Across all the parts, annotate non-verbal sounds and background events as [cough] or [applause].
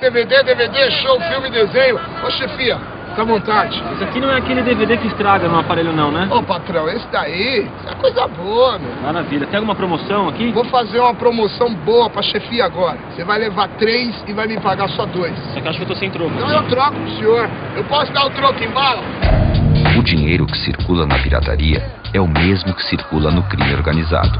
DVD, DVD, show, filme, desenho. Ô chefia, fica à vontade. Isso aqui não é aquele DVD que estraga no aparelho não, né? Ô patrão, esse daí, é coisa boa, meu. Maravilha. Tem alguma promoção aqui? Vou fazer uma promoção boa pra chefia agora. Você vai levar três e vai me pagar só dois. Só que acho que eu tô sem troco. Então eu troco pro senhor. Eu posso dar o troco em bala? O dinheiro que circula na pirataria é o mesmo que circula no crime organizado.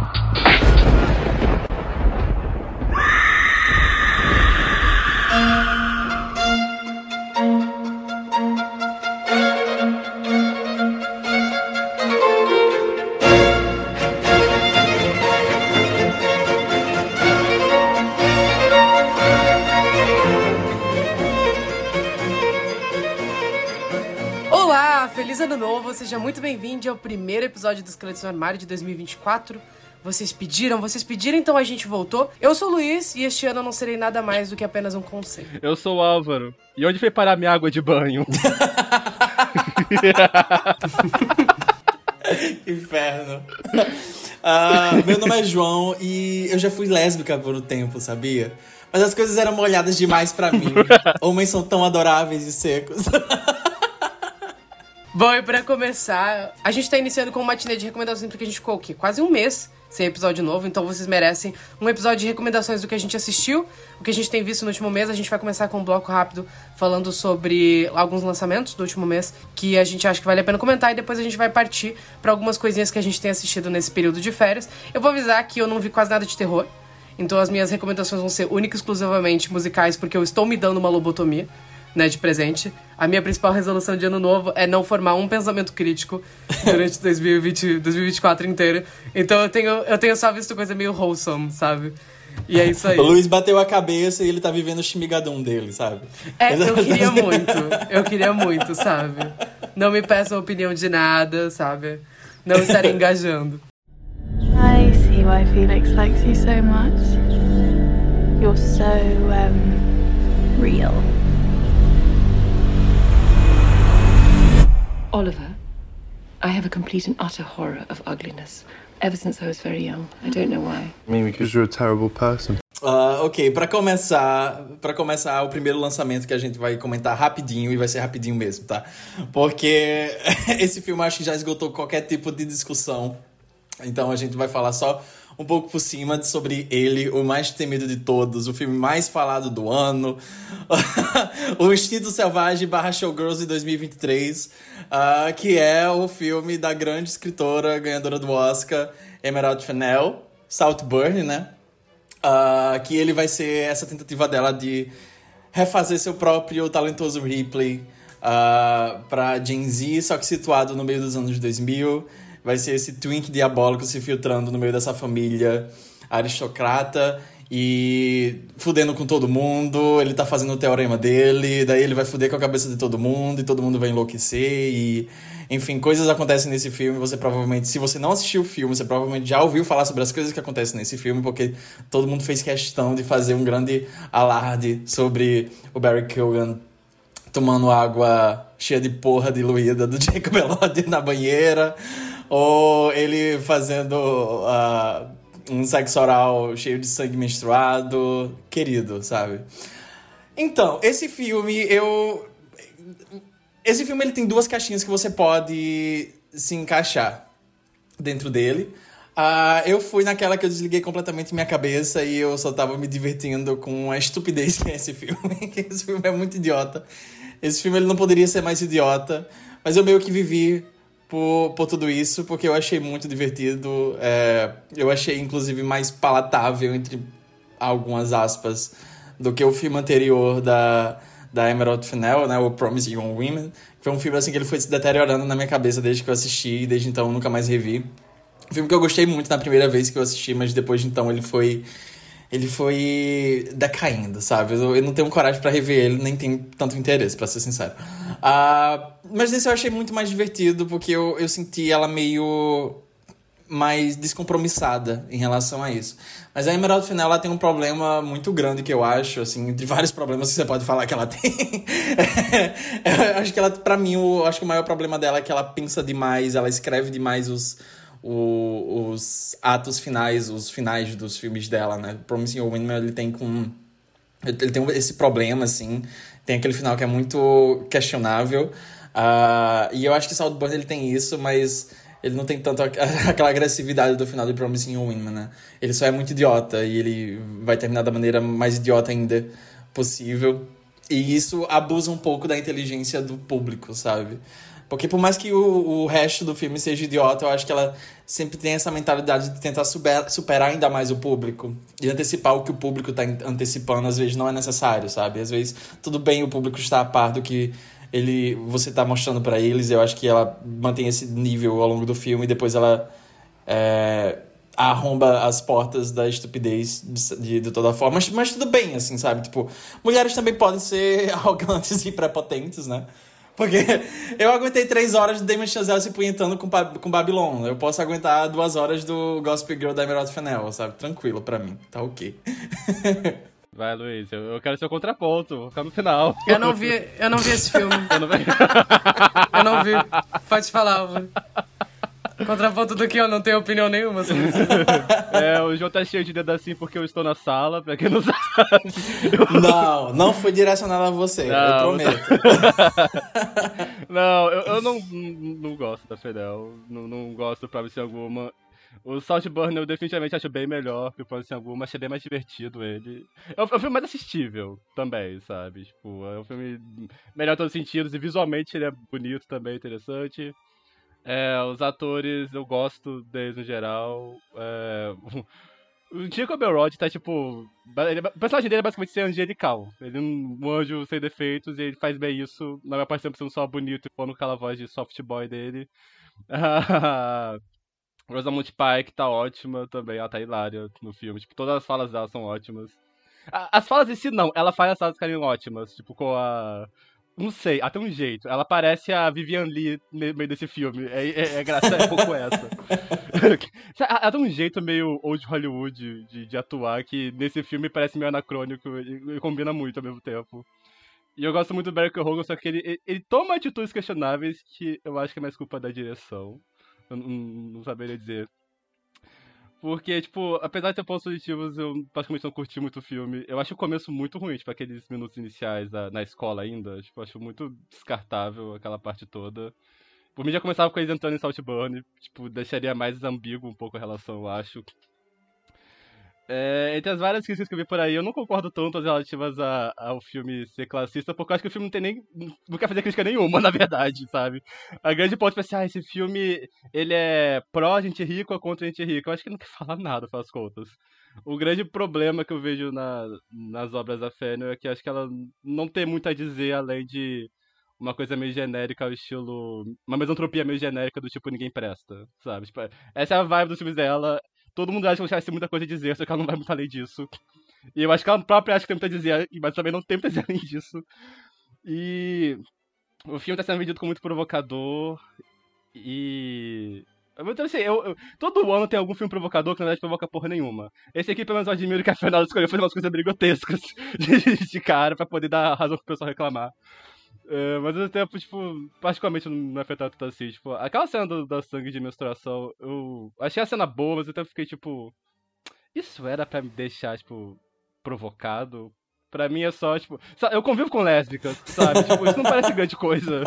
Novo, seja muito bem-vindo ao primeiro episódio do Esqueletos no Armário de 2024. Vocês pediram, vocês pediram, então a gente voltou. Eu sou o Luiz e este ano eu não serei nada mais do que apenas um conselho. Eu sou o Álvaro. E onde foi parar minha água de banho? [laughs] Inferno. Ah, meu nome é João e eu já fui lésbica por um tempo, sabia? Mas as coisas eram molhadas demais pra mim. [laughs] Homens são tão adoráveis e secos. Bom, e pra começar, a gente tá iniciando com uma matinê de recomendações porque a gente ficou o quê? Quase um mês sem episódio novo, então vocês merecem um episódio de recomendações do que a gente assistiu, o que a gente tem visto no último mês. A gente vai começar com um bloco rápido falando sobre alguns lançamentos do último mês que a gente acha que vale a pena comentar e depois a gente vai partir pra algumas coisinhas que a gente tem assistido nesse período de férias. Eu vou avisar que eu não vi quase nada de terror, então as minhas recomendações vão ser única e exclusivamente musicais porque eu estou me dando uma lobotomia né, de presente. A minha principal resolução de ano novo é não formar um pensamento crítico [laughs] durante 2020, 2024 inteiro. Então eu tenho, eu tenho só visto coisa meio wholesome, sabe? E é isso aí. O Luiz bateu a cabeça e ele tá vivendo o chimigadum dele, sabe? É, eu [laughs] queria muito. Eu queria muito, sabe? Não me peçam opinião de nada, sabe? Não estarei [laughs] engajando. I see why Felix likes you so much. You're so, um, real. Oliver, I have a complete and utter horror of ugliness. Ever since I was very young. I don't know why. Maybe because you're a terrible person. Ah, ok, pra começar, para começar o primeiro lançamento que a gente vai comentar rapidinho e vai ser rapidinho mesmo, tá? Porque [laughs] esse filme acho que já esgotou qualquer tipo de discussão. Então a gente vai falar só um pouco por cima sobre ele, o mais temido de todos, o filme mais falado do ano, [laughs] o Instinto Selvagem barra Showgirls de 2023, ah, que é o filme da grande escritora ganhadora do Oscar, Emerald Fennell, Saltburn, né? Ah, que ele vai ser essa tentativa dela de refazer seu próprio talentoso Ripley uh, pra Gen Z, só que situado no meio dos anos 2000. Vai ser esse twink diabólico se filtrando no meio dessa família aristocrata e fudendo com todo mundo. Ele tá fazendo o teorema dele, daí ele vai fuder com a cabeça de todo mundo e todo mundo vai enlouquecer e enfim, coisas acontecem nesse filme. Você provavelmente, se você não assistiu o filme, você provavelmente já ouviu falar sobre as coisas que acontecem nesse filme, porque todo mundo fez questão de fazer um grande alarde sobre o Barry Keoghan tomando água cheia de porra diluída do Jacob Elordi na banheira, ou ele fazendo uh, um sexo oral cheio de sangue menstruado, querido, sabe? Então, esse filme, eu esse filme ele tem duas caixinhas que você pode se encaixar dentro dele. Ah, eu fui naquela que eu desliguei completamente minha cabeça e eu só tava me divertindo com a estupidez [laughs] que é esse filme. esse filme é muito idiota. Esse filme ele não poderia ser mais idiota, mas eu meio que vivi por, por tudo isso, porque eu achei muito divertido. É, eu achei, inclusive, mais palatável, entre algumas aspas, do que o filme anterior da, da Emerald Fennell, né, o Promising Young Women. Foi um filme assim que ele foi se deteriorando na minha cabeça desde que eu assisti, e desde então eu nunca mais revi. Um filme que eu gostei muito na primeira vez que eu assisti, mas depois de então ele foi ele foi decaindo, sabe? Eu, eu não tenho coragem para rever ele, nem tenho tanto interesse, para ser sincero. Uh, mas desse eu achei muito mais divertido, porque eu, eu senti ela meio mais descompromissada em relação a isso. Mas a Emerald Fennell ela tem um problema muito grande que eu acho, assim, entre vários problemas que você pode falar que ela [laughs] tem. acho que ela, para mim, eu acho que o maior problema dela é que ela pensa demais, ela escreve demais os o, os atos finais, os finais dos filmes dela, né? Promising Young Women ele tem com Ele tem esse problema, assim. Tem aquele final que é muito questionável. Uh, e eu acho que Saltburn ele tem isso, mas ele não tem tanto [laughs] aquela agressividade do final de Promising Woman, né? Ele só é muito idiota e ele vai terminar da maneira mais idiota ainda possível. E isso abusa um pouco da inteligência do público, sabe? Porque por mais que o, o resto do filme seja idiota, eu acho que ela sempre tem essa mentalidade de tentar super, superar ainda mais o público. E antecipar o que o público está antecipando, às vezes não é necessário, sabe? Às vezes, tudo bem o público estar a par do que ele você está mostrando para eles. Eu acho que ela mantém esse nível ao longo do filme e depois ela é, arromba as portas da estupidez de, de, de, toda forma. Mas, mas tudo bem, assim, sabe? Tipo, mulheres também podem ser [laughs] arrogantes e prepotentes, né? Porque [laughs] eu aguentei três horas de Damon Chazelle se punhetando com, com Babylon. Eu posso aguentar duas horas do Gospel Girl da Emerald Fennell, sabe? Tranquilo pra mim. Tá ok. [laughs] Vai, Luiz, eu, eu quero seu contraponto, vou ficar no final. Eu não vi, eu não vi esse filme. [laughs] Eu não vi. eu não vi. Pode falar, Álvaro. Contraponto do que eu não tenho opinião nenhuma sobre isso. [laughs] É, o João tá cheio de dedo assim porque eu estou na sala, pra quem não sabe. [laughs] Não, não foi direcionado a você, não, eu prometo. [laughs] Não, eu, eu não, não gosto da Fidel, não, não gosto pra ser alguma. O Saltburn eu definitivamente acho bem melhor que o Promising Alguma, achei bem mais divertido ele. É um, é um filme mais assistível também, sabe? Tipo, é um filme melhor em todos os sentidos e visualmente ele é bonito também, interessante. É, os atores, eu gosto deles no geral. É, [laughs] o Jacob Belrod tá tipo. Ele, o personagem dele é basicamente ser angelical. Ele é um anjo sem defeitos e ele faz bem isso. Não vai parecer sendo só bonito e pondo aquela voz de soft boy dele. [laughs] Rosamund Pike tá ótima também, ela tá hilária no filme. Tipo, todas as falas dela são ótimas. As falas em si, não. Ela faz as falas ficarem ótimas. Tipo, com a não sei, até um jeito. Ela parece a Vivian Lee no meio desse filme. É, é, é graça, é um pouco essa. [laughs] ela tem um jeito meio old Hollywood de, de atuar que nesse filme parece meio anacrônico e, e combina muito ao mesmo tempo. E eu gosto muito do Barry Hogan, só que ele, ele, ele, toma atitudes questionáveis que eu acho que é mais culpa da direção. Eu não, não saberia dizer. Porque, tipo, apesar de ter pontos positivos, eu praticamente não curti muito o filme. Eu acho o começo muito ruim, tipo, aqueles minutos iniciais da, na escola ainda. Tipo, acho muito descartável aquela parte toda. Por mim já começava com eles entrando em Saltburn, tipo, deixaria mais ambíguo um pouco a relação, eu acho. É, entre as várias críticas que eu vi por aí, eu não concordo tanto as relativas a, ao filme ser classista, porque eu acho que o filme não tem nem. não quer fazer crítica nenhuma, [laughs] na verdade, sabe? A grande ponto é assim, ah, esse filme ele é pró gente rica ou contra gente rica. Eu acho que não quer [laughs] falar nada, faz contas. O grande problema que eu vejo na, nas obras da Fennel é que acho que ela não tem muito a dizer além de uma coisa meio genérica ao estilo. Uma mesantropia meio genérica do tipo ninguém presta, sabe? Tipo, essa é a vibe dos filmes dela todo mundo acha que ela tem muita coisa a dizer, só que ela não vai muito além disso. E eu acho que ela própria acha que tem muito a dizer, mas também não tem muito a dizer [laughs] além disso. E o filme tá sendo vendido como muito provocador. E. Então, assim, eu, eu, todo ano tem algum filme provocador que na verdade provoca porra nenhuma. Esse aqui, pelo menos, eu admiro que a Fernanda escolheu fazer umas coisas brigotescas [laughs] de, de cara pra poder dar razão pro pessoal reclamar. É, mas ao tempo, tipo, particularmente não me afetou tanto assim. Tipo, aquela cena do, da sangue de menstruação, eu achei a cena boa, mas eu até fiquei, tipo. Isso era pra me deixar, tipo, provocado? Pra mim é só, tipo. Eu convivo com lésbicas, sabe? tipo, isso não parece grande coisa.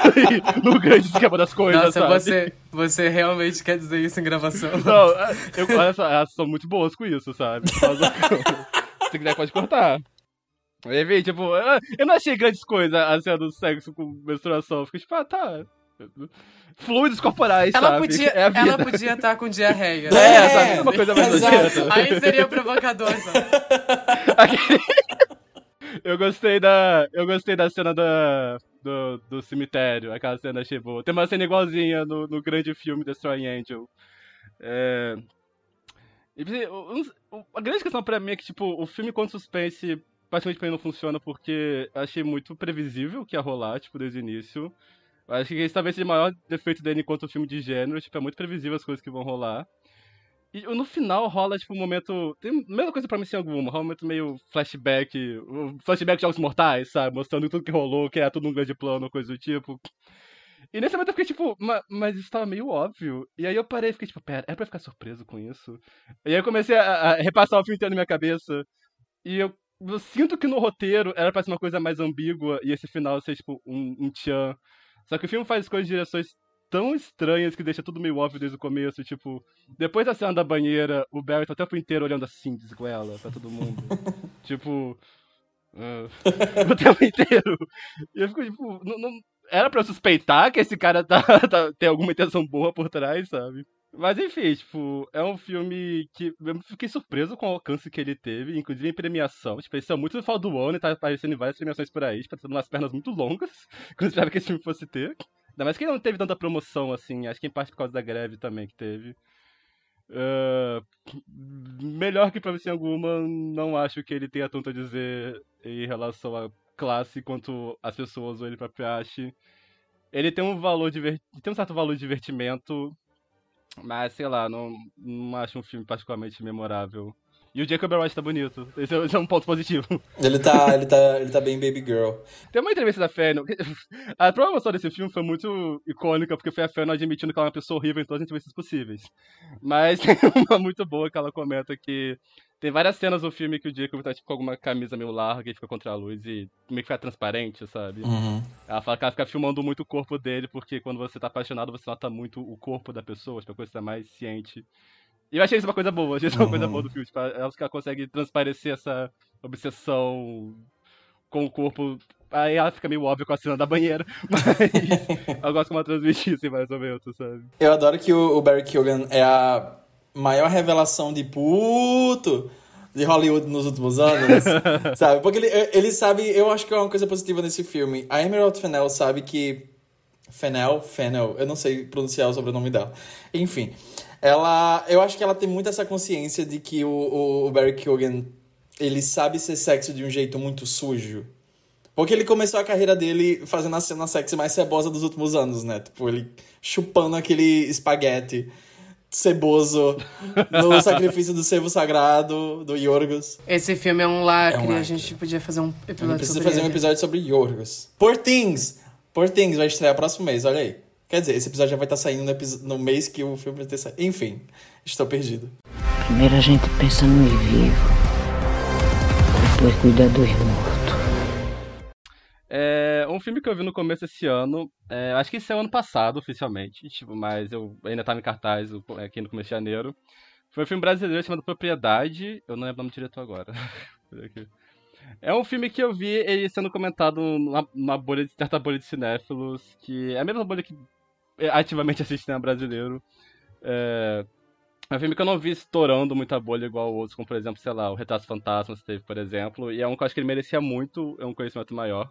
[laughs] no grande esquema das coisas, Nossa, sabe? Você, você realmente quer dizer isso em gravação? Não, eu, elas são muito boas com isso, sabe? [laughs] Se quiser, pode cortar. Tipo, eu não achei grandes coisas a cena do sexo com menstruação. Fiquei tipo, ah, tá. Fluidos corporais, ela sabe? Podia, é ela podia estar com diarreia. É, é sabe? Uma coisa mais nojenta. Aí seria provocador, sabe? [laughs] Eu gostei da. Eu gostei da cena da, do, do cemitério. Aquela cena achei boa. Tem uma cena igualzinha no, no grande filme Destroy Angel. É. E, a grande questão pra mim é que, tipo, o filme com suspense praticamente pra mim não funciona porque achei muito previsível o que ia rolar, tipo, desde o início. Acho que esse talvez seja o maior defeito dele enquanto filme de gênero, tipo, é muito previsível as coisas que vão rolar. E no final rola, tipo, um momento. Tem a mesma coisa pra mim sem alguma, rola um momento meio flashback. Flashback de Jogos Mortais, sabe? Mostrando tudo que rolou, que era tudo um grande plano, coisa do tipo. E nesse momento eu fiquei tipo, mas, mas isso tava meio óbvio. E aí eu parei e fiquei tipo, pera, é pra ficar surpreso com isso? E aí eu comecei a, a repassar o filme inteiro na minha cabeça. E eu eu sinto que no roteiro era pra ser uma coisa mais ambígua e esse final ser, tipo, um, um tchan. Só que o filme faz coisas de direções tão estranhas que deixa tudo meio óbvio desde o começo. Tipo, depois da cena da banheira, o Barry tá o tempo inteiro olhando assim, desgoela, pra todo mundo. [laughs] tipo. Uh, [laughs] o tempo inteiro. E eu fico, tipo, não, não, era pra suspeitar que esse cara tá, [laughs] tá, tem alguma intenção boa por trás, sabe? Mas enfim, tipo, é um filme que eu fiquei surpreso com o alcance que ele teve, inclusive em premiação. Tipo, ele saiu muito no final do ano e tá aparecendo em várias premiações por aí, tipo, tendo umas pernas muito longas, [laughs] quando eu esperava que esse filme fosse ter. Ainda mais que ele não teve tanta promoção, assim, acho que em parte por causa da greve também que teve. Uh, melhor que Profecia Alguma, não acho que ele tenha tanto a dizer em relação à classe quanto as pessoas ou ele próprio ache. Ele tem um valor tem um certo valor de divertimento, mas, sei lá, não, não acho um filme particularmente memorável. E o Jacob Elroy tá bonito. Esse é, esse é, um ponto positivo. Ele tá, ele tá, ele tá bem baby girl. Tem uma entrevista da Fennel. [laughs] A promoção desse filme foi muito icônica, porque foi a Fennel admitindo que ela é uma pessoa horrível em todas as entrevistas possíveis. Mas [laughs] tem uma muito boa que ela comenta que tem várias cenas no filme que o Jacob tá tipo, com alguma camisa meio larga e fica contra a luz e meio que fica transparente, sabe? Uhum. Ela fala que ela fica filmando muito o corpo dele, porque quando você tá apaixonado, você nota muito o corpo da pessoa, tipo, a coisa tá mais ciente. E eu achei isso uma coisa boa, achei isso uma uhum. coisa boa do filme. Tipo, ela, ela consegue transparecer essa obsessão com o corpo. Aí ela fica meio óbvia com a cena da banheira, [laughs] mas [laughs] eu gosto como ela transmitir, assim, mais ou menos, sabe? Eu adoro que o, o Barry Keoghan é a maior revelação de puto de Hollywood nos últimos anos, [laughs] sabe? Porque ele, ele sabe, eu acho que é uma coisa positiva nesse filme. A Emerald Fennell sabe que Fennell, Fennell, eu não sei pronunciar o sobrenome dela. Enfim, ela, eu acho que ela tem muito essa consciência de que o, o Barry Keoghan, ele sabe ser sexo de um jeito muito sujo. Porque ele começou a carreira dele fazendo a cena sexy mais cebosa dos últimos anos, né? Tipo, ele chupando aquele espaguete ceboso no [laughs] sacrifício do servo sagrado do Yorgos. Esse filme é um lacre, é um a gente podia fazer um episódio sobre precisa fazer ele. um episódio sobre Yorgos. Por Things! Por Things vai estrear próximo mês, olha aí. Quer dizer, esse episódio já vai estar saindo no, no mês que o filme vai ter saído. Enfim, estou perdido. Primeiro a gente pensa no vivo, depois cuida dos mortos. É um filme que eu vi no começo desse ano, é, acho que esse é o ano passado, oficialmente, tipo, mas eu ainda estava em cartaz aqui no começo de janeiro. Foi um filme brasileiro chamado Propriedade, eu não lembro o nome diretor agora. [laughs] É um filme que eu vi ele sendo comentado numa, bolha de certa bolha de cinéfilos, que é a mesma bolha que ativamente [laughs] assiste cinema brasileiro. É, é um filme que eu não vi estourando muita bolha igual outros, como por exemplo, sei lá, o Retratos Fantasmas teve, por exemplo, e é um que eu acho que ele merecia muito é um conhecimento maior.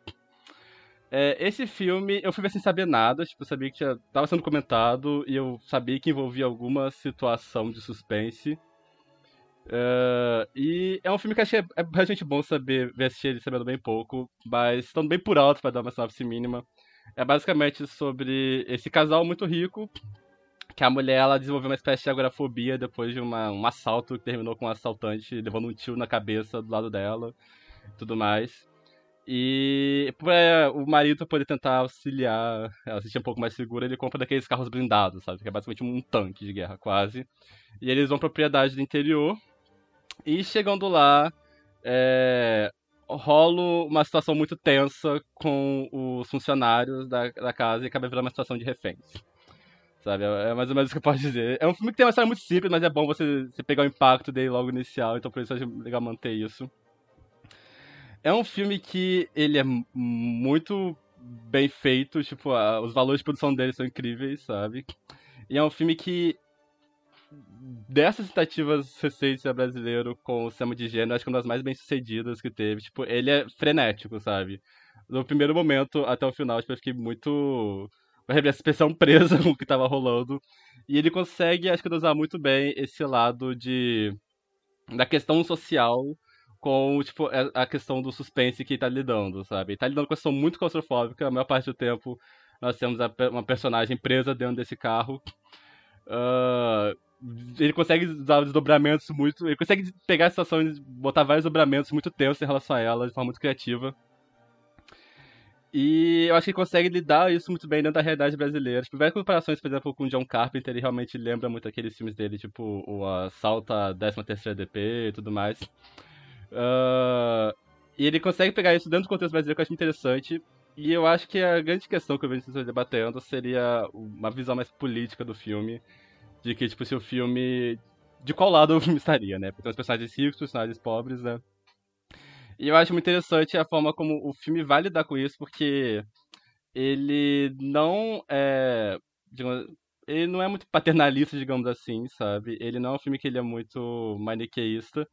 É, esse filme eu fui ver sem saber nada, tipo, sabia que já tava sendo comentado e eu sabia que envolvia alguma situação de suspense. Uh, e é um filme que achei é bastante bom saber ver assistir ele sabendo bem pouco, mas estando bem por alto para dar uma sinopse mínima. É basicamente sobre esse casal muito rico, que a mulher ela desenvolveu uma espécie de agorafobia depois de uma, um assalto que terminou com um assaltante levando um tiro na cabeça do lado dela tudo mais. E para o marido poder tentar auxiliar ela se sentir um pouco mais segura, ele compra daqueles carros blindados, sabe? Que é basicamente um tanque de guerra, quase. E eles vão propriedade do interior. E chegando lá, é, rola uma situação muito tensa com os funcionários da, da casa e acaba virando uma situação de reféns. Sabe? É, é mais ou menos o que eu posso dizer. É um filme que tem uma história muito simples, mas é bom você, você pegar o impacto dele logo inicial, então por isso é legal manter isso. É um filme que ele é muito bem feito, tipo, a, os valores de produção dele são incríveis, sabe? E é um filme que dessas tentativas recentes brasileiro com o cinema de gênero, acho que é uma das mais bem sucedidas que teve. Tipo, ele é frenético, sabe? No primeiro momento até o final, tipo, eu fiquei muito. A expressão [laughs] presa com o que tava rolando. E ele consegue, acho que, usar muito bem esse lado de. da questão social com, tipo, é, a questão do suspense que ele tá lidando, sabe? Ele tá lidando com uma questão muito claustrofóbica, a maior parte do tempo nós temos uma personagem presa dentro desse carro. Uh, ele consegue usar desdobramentos muito. Ele consegue pegar a situação e botar vários dobramentos muito tensos em relação a ela, de forma muito criativa. E eu acho que ele consegue lidar isso muito bem dentro da realidade brasileira. Tipo, várias comparações, por exemplo, com o John Carpenter, ele realmente lembra muito aqueles filmes dele, tipo o Assalto à 13 DP e tudo mais. Uh, e ele consegue pegar isso dentro do contexto brasileiro que eu acho interessante. E eu acho que a grande questão que eu vejo pessoas debatendo seria uma visão mais política do filme. De que, tipo, se o filme. De qual lado o filme estaria, né? Porque tem os personagens ricos, personagens pobres, né? E eu acho muito interessante a forma como o filme vai lidar com isso, porque ele não é. Digamos, ele não é muito paternalista, digamos assim, sabe? Ele não é um filme que ele é muito maniqueísta.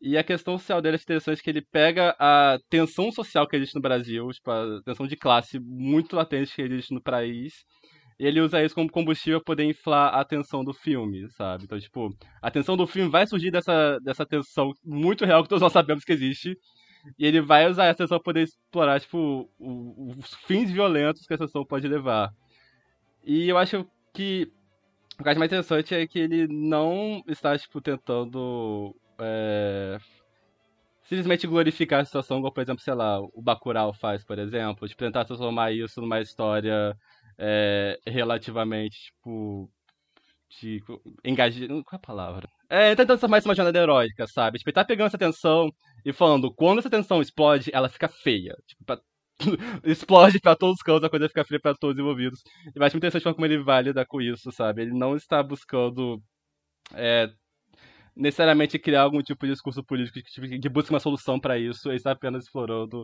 E a questão social dele é interessante que ele pega a tensão social que existe no Brasil, tipo, a tensão de classe muito latente que existe no país, e ele usa isso como combustível para poder inflar a tensão do filme, sabe? Então, tipo, a tensão do filme vai surgir dessa, dessa tensão muito real que todos nós sabemos que existe, e ele vai usar essa tensão para poder explorar, tipo, os fins violentos que essa tensão pode levar. E eu acho que o que eu acho mais interessante é que ele não está, tipo, tentando é, simplesmente glorificar a situação, como, por exemplo, sei lá, o Bacurau faz, por exemplo, de tentar transformar isso numa história é, relativamente, tipo, de engajamento. Qual é a palavra? É, tentando transformar isso numa jornada heróica, sabe? Tipo, ele tá pegando essa tensão e falando, quando essa tensão explode, ela fica feia. Tipo, pra... [laughs] explode pra todos os cantos, a coisa fica feia pra todos os envolvidos. E eu acho muito interessante como ele vai lidar com isso, sabe? Ele não está buscando é, necessariamente criar algum tipo de discurso político que, que busque uma solução para isso, ele está apenas explorando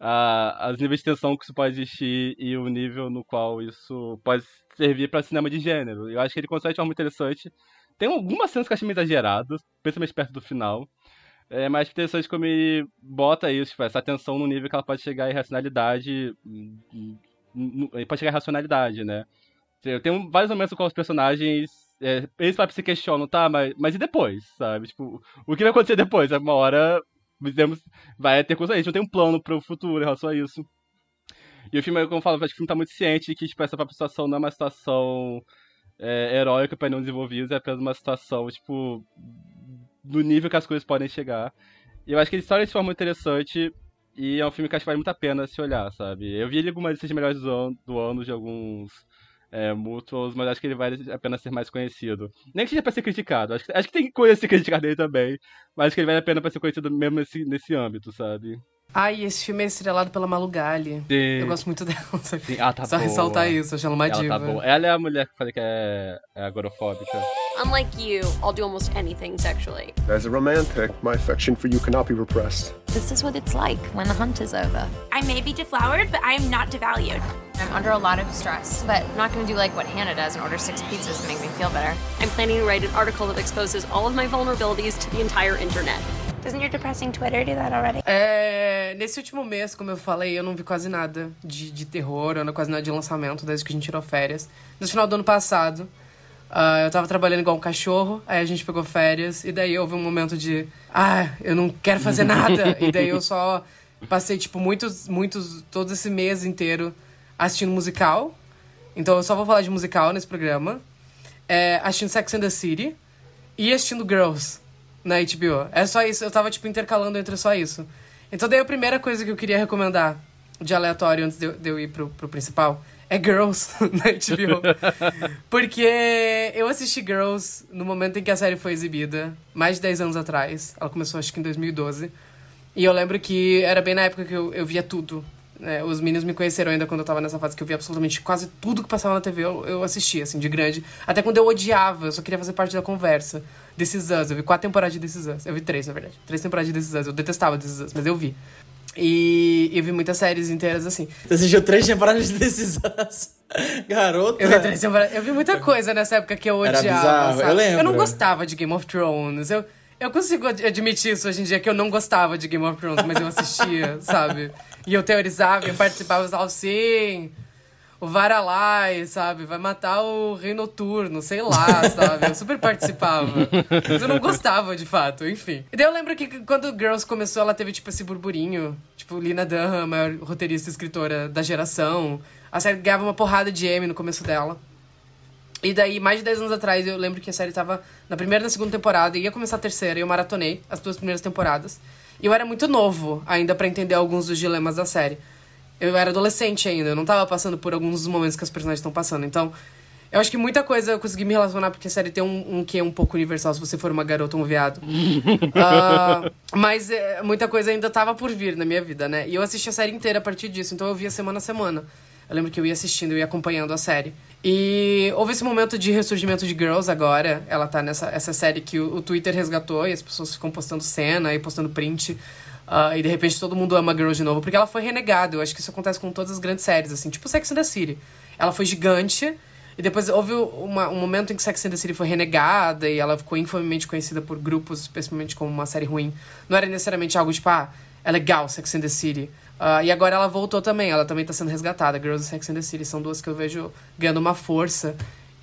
uh, as níveis de tensão que isso pode existir e o nível no qual isso pode servir para cinema de gênero. Eu acho que ele consegue de forma interessante. Tem algumas cenas que eu achei meio exageradas, principalmente perto do final. É mais interessante como ele bota isso, tipo, essa tensão no nível que ela pode chegar em racionalidade. Ele pode chegar em racionalidade, né? Tem vários momentos com os personagens é, eles se questionam, tá, mas, mas e depois, sabe? Tipo, o que vai acontecer depois? Uma hora vai ter coisa a gente não tem um plano pro futuro em relação a isso. E o filme, como eu falo, acho que o filme tá muito ciente de que tipo, essa própria situação não é uma situação é, heróica para não desenvolvidos, é apenas uma situação, tipo, do nível que as coisas podem chegar. E eu acho que ele história de forma interessante e é um filme que acho que vale muito a pena se olhar, sabe? Eu vi ele algumas listas melhores do ano, do ano de alguns é, Mutuals, mas acho que ele vai apenas ser mais conhecido. Nem que seja pra ser criticado, acho que, acho que tem coisa a ser dele também, mas acho que ele vale a pena pra ser conhecido mesmo nesse, nesse âmbito, sabe? Ah, e esse filme é estrelado pela Malu Gali. Sim. Eu gosto muito dela. Sim. Ah, tá Só boa. ressaltar isso, achando ela uma ela diva. Tá boa. Ela é a mulher que falei que é, é agorofóbica. Unlike you, I'll do almost anything sexually. As a romantic, my affection for you cannot be repressed. This is what it's like when the hunt is over. I may be deflowered, but I am not devalued. I'm under a lot of stress, but I'm not going to do like what Hannah does and order six pizzas to make me feel better. I'm planning to write an article that exposes all of my vulnerabilities to the entire internet. Doesn't your depressing Twitter do that already? É, nesse último mês, como eu falei, eu não vi quase nada de, de terror, eu não quase nada de lançamento desde que a gente tirou férias. No final do ano passado, uh, eu tava trabalhando igual um cachorro, aí a gente pegou férias, e daí houve um momento de, ah, eu não quero fazer nada. [laughs] e daí eu só passei, tipo, muitos, muitos, todo esse mês inteiro assistindo musical. Então eu só vou falar de musical nesse programa. É, assistindo Sex and the City e assistindo Girls na HBO. É só isso, eu tava, tipo, intercalando entre só isso. Então daí a primeira coisa que eu queria recomendar de aleatório antes de eu, de eu ir pro, pro principal é Girls [laughs] na HBO. Porque eu assisti Girls no momento em que a série foi exibida, mais de 10 anos atrás. Ela começou acho que em 2012. E eu lembro que era bem na época que eu, eu via tudo. né? os meninos me conheceram ainda quando eu tava nessa fase que eu via absolutamente quase tudo que passava na TV, eu, eu assistia, assim, de grande. Até quando eu odiava, eu só queria fazer parte da conversa. Is Us, eu vi quatro temporadas de Is Us. Eu vi três, na verdade. Três temporadas de Is Us. Eu detestava Is Us, mas eu vi. E eu vi muitas séries inteiras assim. Você assistiu três temporadas de This Is Us? [laughs] Garota. Eu vi, três temporadas. eu vi muita coisa nessa época que eu odiava. eu lembro. não gostava de Game of Thrones. Eu, eu consigo ad- admitir isso hoje em dia, que eu não gostava de Game of Thrones, mas eu assistia, [laughs] sabe? E eu teorizava, eu participava, eu falava assim. O Varalai, sabe? Vai matar o Rei Noturno, sei lá, [laughs] sabe? Eu super participava. Mas eu não gostava, de fato, enfim. E daí eu lembro que quando Girls começou, ela teve, tipo, esse burburinho. Tipo, Lina Dunham, a maior roteirista e escritora da geração. A série ganhava uma porrada de M no começo dela. E daí, mais de 10 anos atrás, eu lembro que a série tava na primeira e na segunda temporada, ia começar a terceira, e eu maratonei as duas primeiras temporadas. E eu era muito novo ainda pra entender alguns dos dilemas da série. Eu era adolescente ainda, eu não tava passando por alguns dos momentos que as personagens estão passando. Então, Eu acho que muita coisa eu consegui me relacionar, porque a série tem um, um que é um pouco universal se você for uma garota ou um viado. [laughs] Ah, mas é, muita coisa ainda tava por vir na minha vida, né? E eu assisti a série inteira a partir disso, então eu via semana a semana. Eu lembro que eu ia assistindo, eu ia acompanhando a série. E houve esse momento de ressurgimento de Girls agora. Ela tá nessa essa série que o, o Twitter resgatou e as pessoas ficam postando cena e postando print. Ah, e de repente todo mundo ama Girls de novo, porque ela foi renegada. Eu acho que isso acontece com todas as grandes séries, assim, tipo Sex and the City. Ela foi gigante, e depois houve uma- um momento em que Sex and the City foi renegada e ela ficou infamemente conhecida por grupos, especialmente como uma série ruim. Não era necessariamente algo tipo, ah, é legal Sex and the City. Ah, e agora ela voltou também, ela também tá sendo resgatada. Girls e Sex and the City são duas que eu vejo ganhando uma força.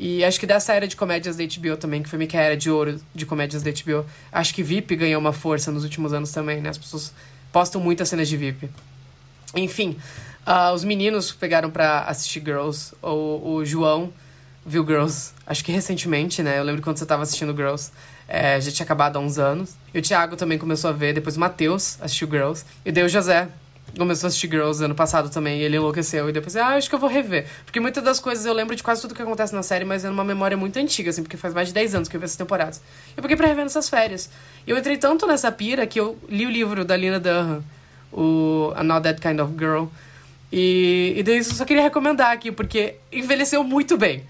E acho que dessa era de comédias da HBO também, que foi meio que a era de ouro de comédias da HBO. Acho que VIP ganhou uma força nos últimos anos também, né? As pessoas postam muitas cenas de VIP. Enfim, ah, os meninos pegaram pra assistir Girls. O, o João viu Girls, acho que recentemente, né? Eu lembro quando você tava assistindo Girls. é, já tinha acabado há uns anos. E o Thiago também começou a ver, depois o Matheus assistiu Girls. E daí o José começou a assistir Girls ano passado também, e ele enlouqueceu. E depois, ah, acho que eu vou rever. Porque muitas das coisas eu lembro de quase tudo que acontece na série, mas é numa memória muito antiga, assim, porque faz mais de 10 anos que eu vi essas temporadas. Eu peguei pra rever nessas férias. E eu entrei tanto nessa pira que eu li o livro da Lina Dunham, o A Not That Kind of Girl. E, e daí eu só queria recomendar aqui, porque envelheceu muito bem.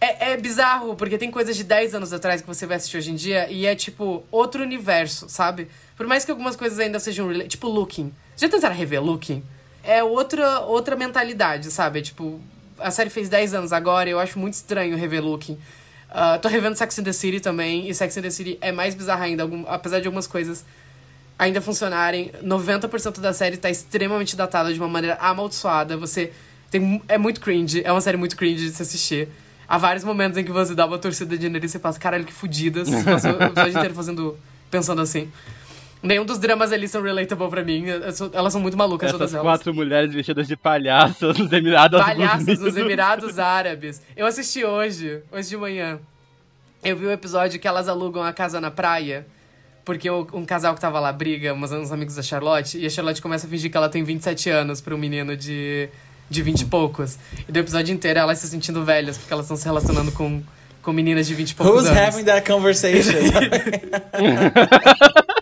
É, é bizarro, porque tem coisas de 10 anos atrás que você vai assistir hoje em dia e é tipo outro universo, sabe? Por mais que algumas coisas ainda sejam. Tipo, Looking. Já tentaram rever Looking? É outra, outra mentalidade, sabe? É, tipo, a série fez 10 anos agora e eu acho muito estranho rever Looking. Ah, tô revendo Sex and the City também, e Sex and the City é mais bizarra ainda, algum- apesar de algumas coisas ainda funcionarem. 90% da série tá extremamente datada de uma maneira amaldiçoada. Você tem é muito cringe, é uma série muito cringe de se assistir. Há vários momentos em que você dá uma torcida de nariz e você passa, caralho, que fodidas. Você passa o episódio inteiro fazendo, pensando assim. Nenhum dos dramas ali são relatable pra mim. Elas são muito malucas, todas Essas elas. quatro mulheres vestidas de palhaço nos Emirados Palhaços Unidos. dos Emirados Árabes. Eu assisti hoje, hoje de manhã. Eu vi o episódio que elas alugam a casa na praia. Porque um casal que tava lá briga, uns, uns amigos da Charlotte, e a Charlotte começa a fingir que ela tem 27 anos pra um menino de, de 20 e poucos. E do episódio inteiro elas se sentindo velhas, porque elas estão se relacionando com, com meninas de 20 e poucos Who's anos. having that conversation? [laughs]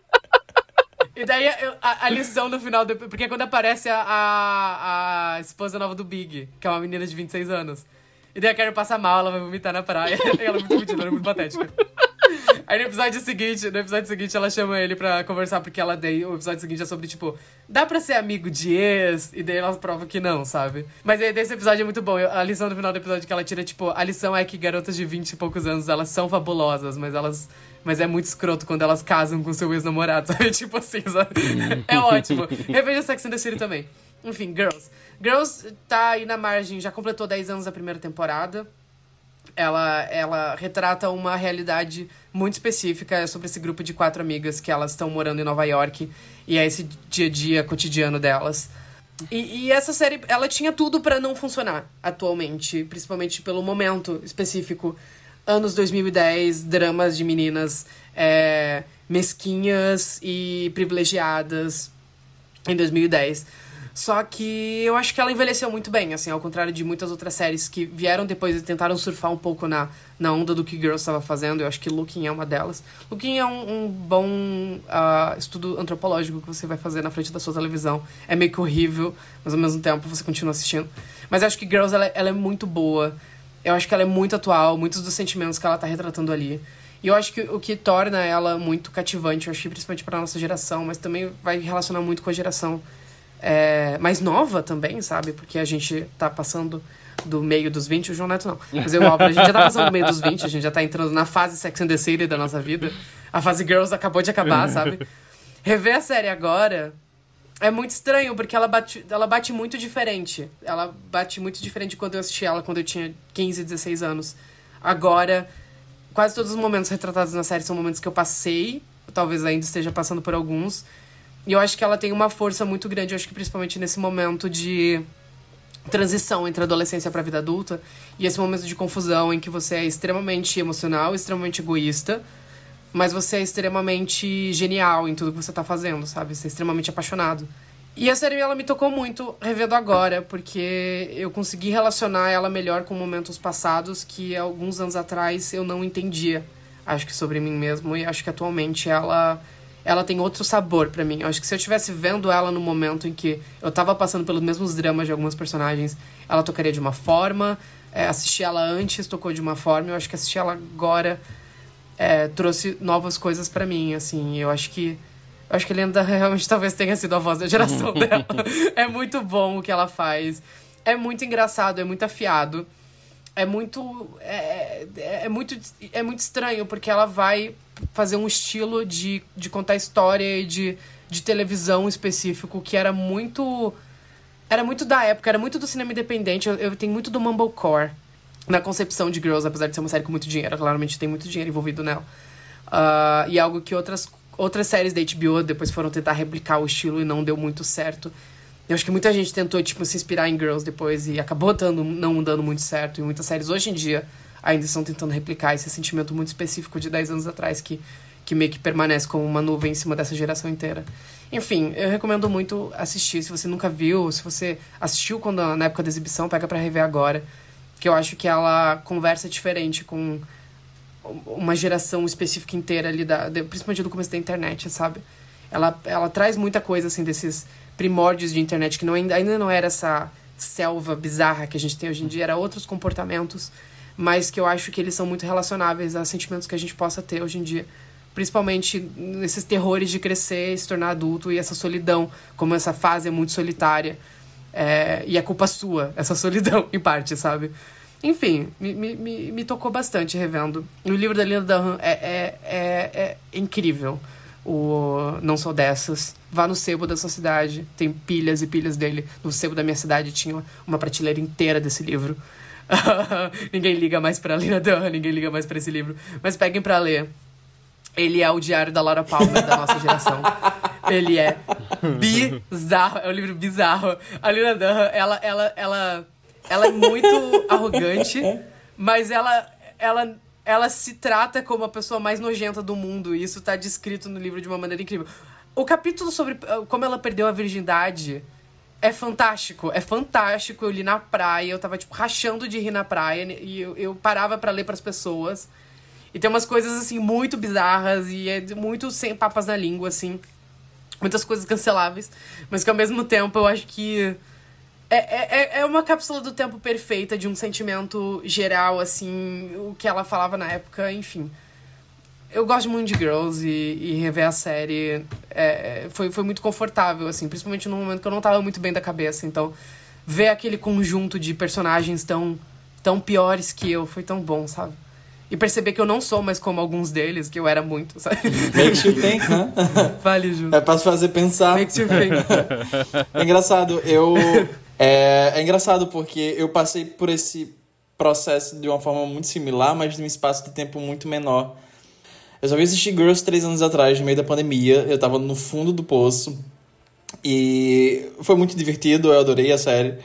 E daí a, a lição no final, do, porque quando aparece a, a, a esposa nova do Big, que é uma menina de 26 anos. E daí a Carrie passa mal, ela vai vomitar na praia. [laughs] Ela é muito fodida, ela é muito patética. Aí no episódio seguinte, no episódio seguinte ela chama ele pra conversar, porque ela daí, o episódio seguinte é sobre, tipo, dá pra ser amigo de ex? E daí ela prova que não, sabe? Mas aí desse episódio é muito bom. A lição no final do episódio que ela tira, tipo, a lição é que garotas de 20 e poucos anos, elas são fabulosas, mas elas. Mas é muito escroto quando elas casam com seu ex-namorado, [laughs] sabe? Tipo assim, sabe? É [laughs] ótimo. Reveja Sex and the City também. Enfim, Girls. Girls tá aí na margem, já completou 10 anos da primeira temporada ela, ela retrata uma realidade muito específica é sobre esse grupo de quatro amigas que elas estão morando em Nova York e é esse dia a dia cotidiano delas. E, e essa série, ela tinha tudo pra não funcionar atualmente, principalmente pelo momento específico. Anos 2010, dramas de meninas é, mesquinhas e privilegiadas em 2010. Só que eu acho que ela envelheceu muito bem, assim, ao contrário de muitas outras séries que vieram depois e tentaram surfar um pouco na, na onda do que Girls estava fazendo. Eu acho que Looking é uma delas. Looking é um, um bom ah, estudo antropológico que você vai fazer na frente da sua televisão. É meio que horrível, mas ao mesmo tempo você continua assistindo. Mas acho que Girls, ela, ela é muito boa. Eu acho que ela é muito atual, muitos dos sentimentos que ela tá retratando ali. E eu acho que o que torna ela muito cativante, eu acho que principalmente pra nossa geração, mas também vai relacionar muito com a geração é, mais nova também, sabe? Porque a gente tá passando do meio dos 20, o João Neto não. Mas eu, Álvaro, a gente já tá passando do meio dos 20, a gente já tá entrando na fase Sex and the City da nossa vida. A fase Girls acabou de acabar, sabe? Rever a série agora é muito estranho, porque ela bate, ela bate muito diferente. Ela bate muito diferente de quando eu assisti ela, quando eu tinha 15, 16 anos. Agora, quase todos os momentos retratados na série são momentos que eu passei, talvez ainda esteja passando por alguns. E eu acho que ela tem uma força muito grande, eu acho que principalmente nesse momento de transição entre a adolescência para a vida adulta e esse momento de confusão em que você é extremamente emocional, extremamente egoísta, mas você é extremamente genial em tudo que você tá fazendo, sabe? Você é extremamente apaixonado. E a série ela me tocou muito revendo agora, porque eu consegui relacionar ela melhor com momentos passados que alguns anos atrás eu não entendia, acho que sobre mim mesmo, e acho que atualmente ela ela tem outro sabor para mim. Eu acho que se eu estivesse vendo ela no momento em que eu tava passando pelos mesmos dramas de alguns personagens, ela tocaria de uma forma, é, assistir ela antes tocou de uma forma, eu acho que assistir ela agora é, trouxe novas coisas para mim, assim, eu acho que eu acho que a Linda realmente talvez tenha sido a voz da geração [laughs] dela. É muito bom o que ela faz. É muito engraçado, é muito afiado. É muito. É, é, é muito, é muito estranho, porque ela vai fazer um estilo de, de contar história e de, de televisão específico que era muito. Era muito da época, era muito do cinema independente. Eu, eu tenho muito do Mumblecore na concepção de Girls, apesar de ser uma série com muito dinheiro. Claramente tem muito dinheiro envolvido nela. Uh, e algo que outras outras séries da HBO depois foram tentar replicar o estilo e não deu muito certo. Eu acho que muita gente tentou, tipo, se inspirar em Girls depois e acabou dando, não dando muito certo. E muitas séries hoje em dia ainda estão tentando replicar esse sentimento muito específico de 10 anos atrás que, que meio que permanece como uma nuvem em cima dessa geração inteira. Enfim, eu recomendo muito assistir. Se você nunca viu, se você assistiu quando, na época da exibição, pega para rever agora. Que eu acho que ela conversa diferente com uma geração específica inteira ali, da, principalmente do começo da internet, sabe? Ela, ela traz muita coisa, assim, desses primórdios de internet, que não, ainda, ainda não era essa selva bizarra que a gente tem hoje em dia, era outros comportamentos, mas que eu acho que eles são muito relacionáveis a sentimentos que a gente possa ter hoje em dia. Principalmente nesses terrores de crescer, se tornar adulto e essa solidão, como essa fase é muito solitária. É, e é culpa sua, essa solidão, em parte, sabe? Enfim, me, me, me, tocou bastante revendo. E o livro da Linda Dunham é, é, é, é, incrível. O Não Sou Dessas. Vá no sebo da sua cidade. Tem pilhas e pilhas dele. No sebo da minha cidade tinha uma prateleira inteira desse livro. [laughs] ninguém liga mais pra Linda Dunham, ninguém liga mais pra esse livro. Mas peguem pra ler. Ele é o diário da Laura Palmer da nossa geração. Ele é bizarro. É um livro bizarro. A Linda Dunham, ela, ela, ela ela é muito arrogante, mas ela, ela, ela se trata como a pessoa mais nojenta do mundo. E isso tá descrito no livro de uma maneira incrível. O capítulo sobre uh, como ela perdeu a virgindade é fantástico. É fantástico. Eu li na praia, eu tava, tipo, rachando de rir na praia. E eu, eu parava para ler para as pessoas. E tem umas coisas, assim, muito bizarras e é muito sem papas na língua, assim. Muitas coisas canceláveis. Mas que ao mesmo tempo eu acho que é, é, é, é uma cápsula do tempo perfeita de um sentimento geral, assim, o que ela falava na época, enfim. Eu gosto muito de Girls e, e rever a série é, foi, foi muito confortável, assim, principalmente no momento que eu não tava muito bem da cabeça. Então, ver aquele conjunto de personagens tão, tão piores que eu foi tão bom, sabe? E perceber que eu não sou mais como alguns deles, que eu era muito, sabe? [laughs] Makes you think, né? [laughs] Vale, Ju. É pra fazer pensar. Makes you think. [laughs] é engraçado, eu é, é engraçado porque eu passei por esse processo de uma forma muito similar, mas num espaço de tempo muito menor. Eu só vi assistir Girls três anos atrás, no meio da pandemia. Eu tava no fundo do poço. E foi muito divertido, eu adorei a série.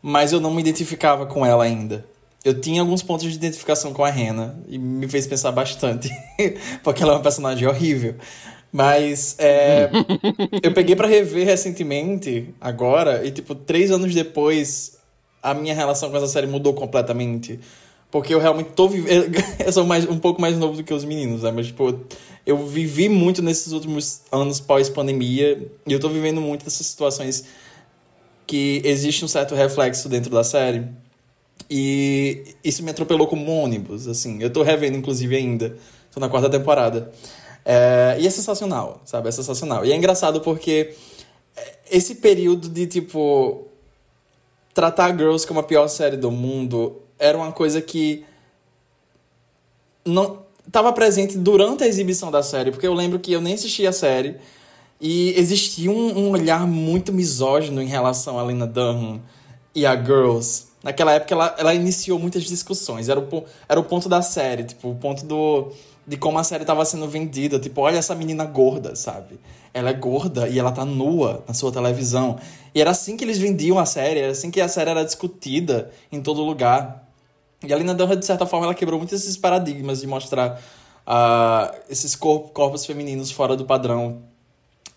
Mas eu não me identificava com ela ainda. Eu tinha alguns pontos de identificação com a Rena. E me fez pensar bastante. [laughs] porque ela é uma personagem horrível. Mas é, eu peguei para rever recentemente, agora, e tipo, três anos depois, a minha relação com essa série mudou completamente. Porque eu realmente tô vivendo. [laughs] Eu sou mais, um pouco mais novo do que os meninos, né? Mas, tipo, eu vivi muito nesses últimos anos pós-pandemia. E eu tô vivendo muito dessas situações que existe um certo reflexo dentro da série. E isso me atropelou como um ônibus, assim. Eu tô revendo, inclusive, ainda. Tô na quarta temporada. É, e é sensacional, sabe? É sensacional. E é engraçado porque esse período de, tipo, tratar Girls como a pior série do mundo era uma coisa que não estava presente durante a exibição da série, porque eu lembro que eu nem assisti a série e existia um, um olhar muito misógino em relação a Lena Dunham e a Girls. Naquela época ela, ela iniciou muitas discussões, era o, era o ponto da série, tipo, o ponto do de como a série estava sendo vendida. Tipo, olha essa menina gorda, sabe? Ela é gorda e ela tá nua na sua televisão. E era assim que eles vendiam a série, era assim que a série era discutida em todo lugar. E a Lina Dunham, de certa forma, ela quebrou muitos esses paradigmas de mostrar uh, esses corpos femininos fora do padrão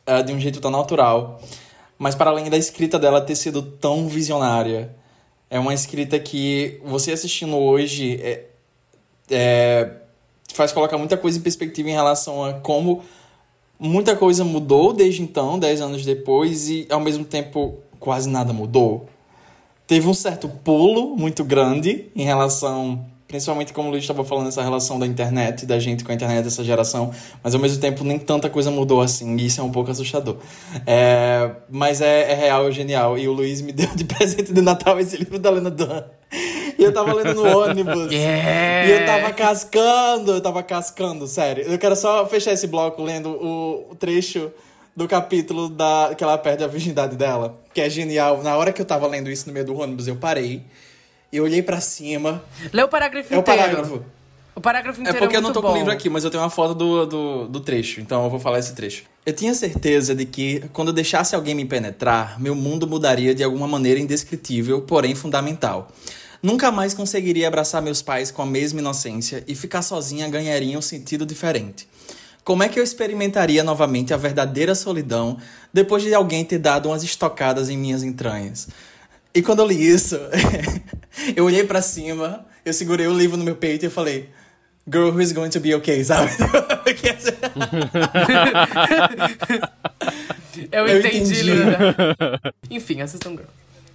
uh, de um jeito tão natural. Mas para além da escrita dela ter sido tão visionária, é uma escrita que você assistindo hoje é, é, faz colocar muita coisa em perspectiva em relação a como muita coisa mudou desde então, dez anos depois, e ao mesmo tempo quase nada mudou. Teve um certo pulo muito grande em relação principalmente como o Luiz estava falando, essa relação da internet, da gente com a internet dessa geração, mas ao mesmo tempo nem tanta coisa mudou assim, e isso é um pouco assustador. É, mas é, é real, é genial. E o Luiz me [laughs] deu de presente de Natal esse livro da Lena Dunham. E eu tava lendo no ônibus. Yeah. E eu tava cascando, eu tava cascando, sério. Eu quero só fechar esse bloco lendo o, trecho do capítulo da que ela perde a virgindade dela, que é genial. Na hora que eu tava lendo isso no meio do ônibus, eu parei eu olhei para cima. Lê o parágrafo é inteiro. É o parágrafo. O parágrafo inteiro É porque é eu não tô bom. com o livro aqui, mas eu tenho uma foto do, do, do trecho, então eu vou falar esse trecho. Eu tinha certeza de que, quando eu deixasse alguém me penetrar, meu mundo mudaria de alguma maneira indescritível, porém fundamental. Nunca mais conseguiria abraçar meus pais com a mesma inocência e ficar sozinha ganharia um sentido diferente. Como é que eu experimentaria novamente a verdadeira solidão depois de alguém ter dado umas estocadas em minhas entranhas? E quando eu li isso, [laughs] eu olhei para cima, eu segurei o livro no meu peito e eu falei, Girl who is going to be okay, [laughs] sabe? [laughs] eu, Eu entendi, entendi. Lina. Enfim, assistam Girl.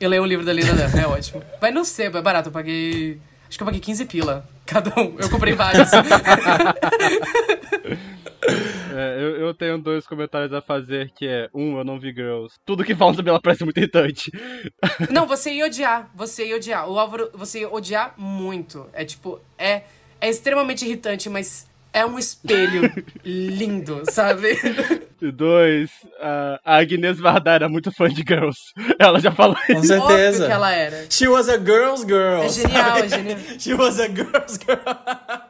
Eu leio o livro da Lina Dunham, é ótimo. Vai no sebo, é barato, eu paguei... Acho que eu paguei 15 pila, cada um. Eu comprei vários. É, eu, eu tenho dois comentários a fazer, que é, um, eu não vi Girls. Tudo que falam sobre ela parece muito irritante. [laughs] Não, você ia odiar. Você ia odiar. O Álvaro, você ia odiar muito. É tipo, é, é extremamente irritante, mas é um espelho [laughs] lindo, sabe? E dois, a a Agnes Varda era muito fã de Girls. [laughs] Ela já falou Com isso. certeza. Óbvio que ela era. She was a girl's girl. É genial, sabe? é genial. She was a girl's girl.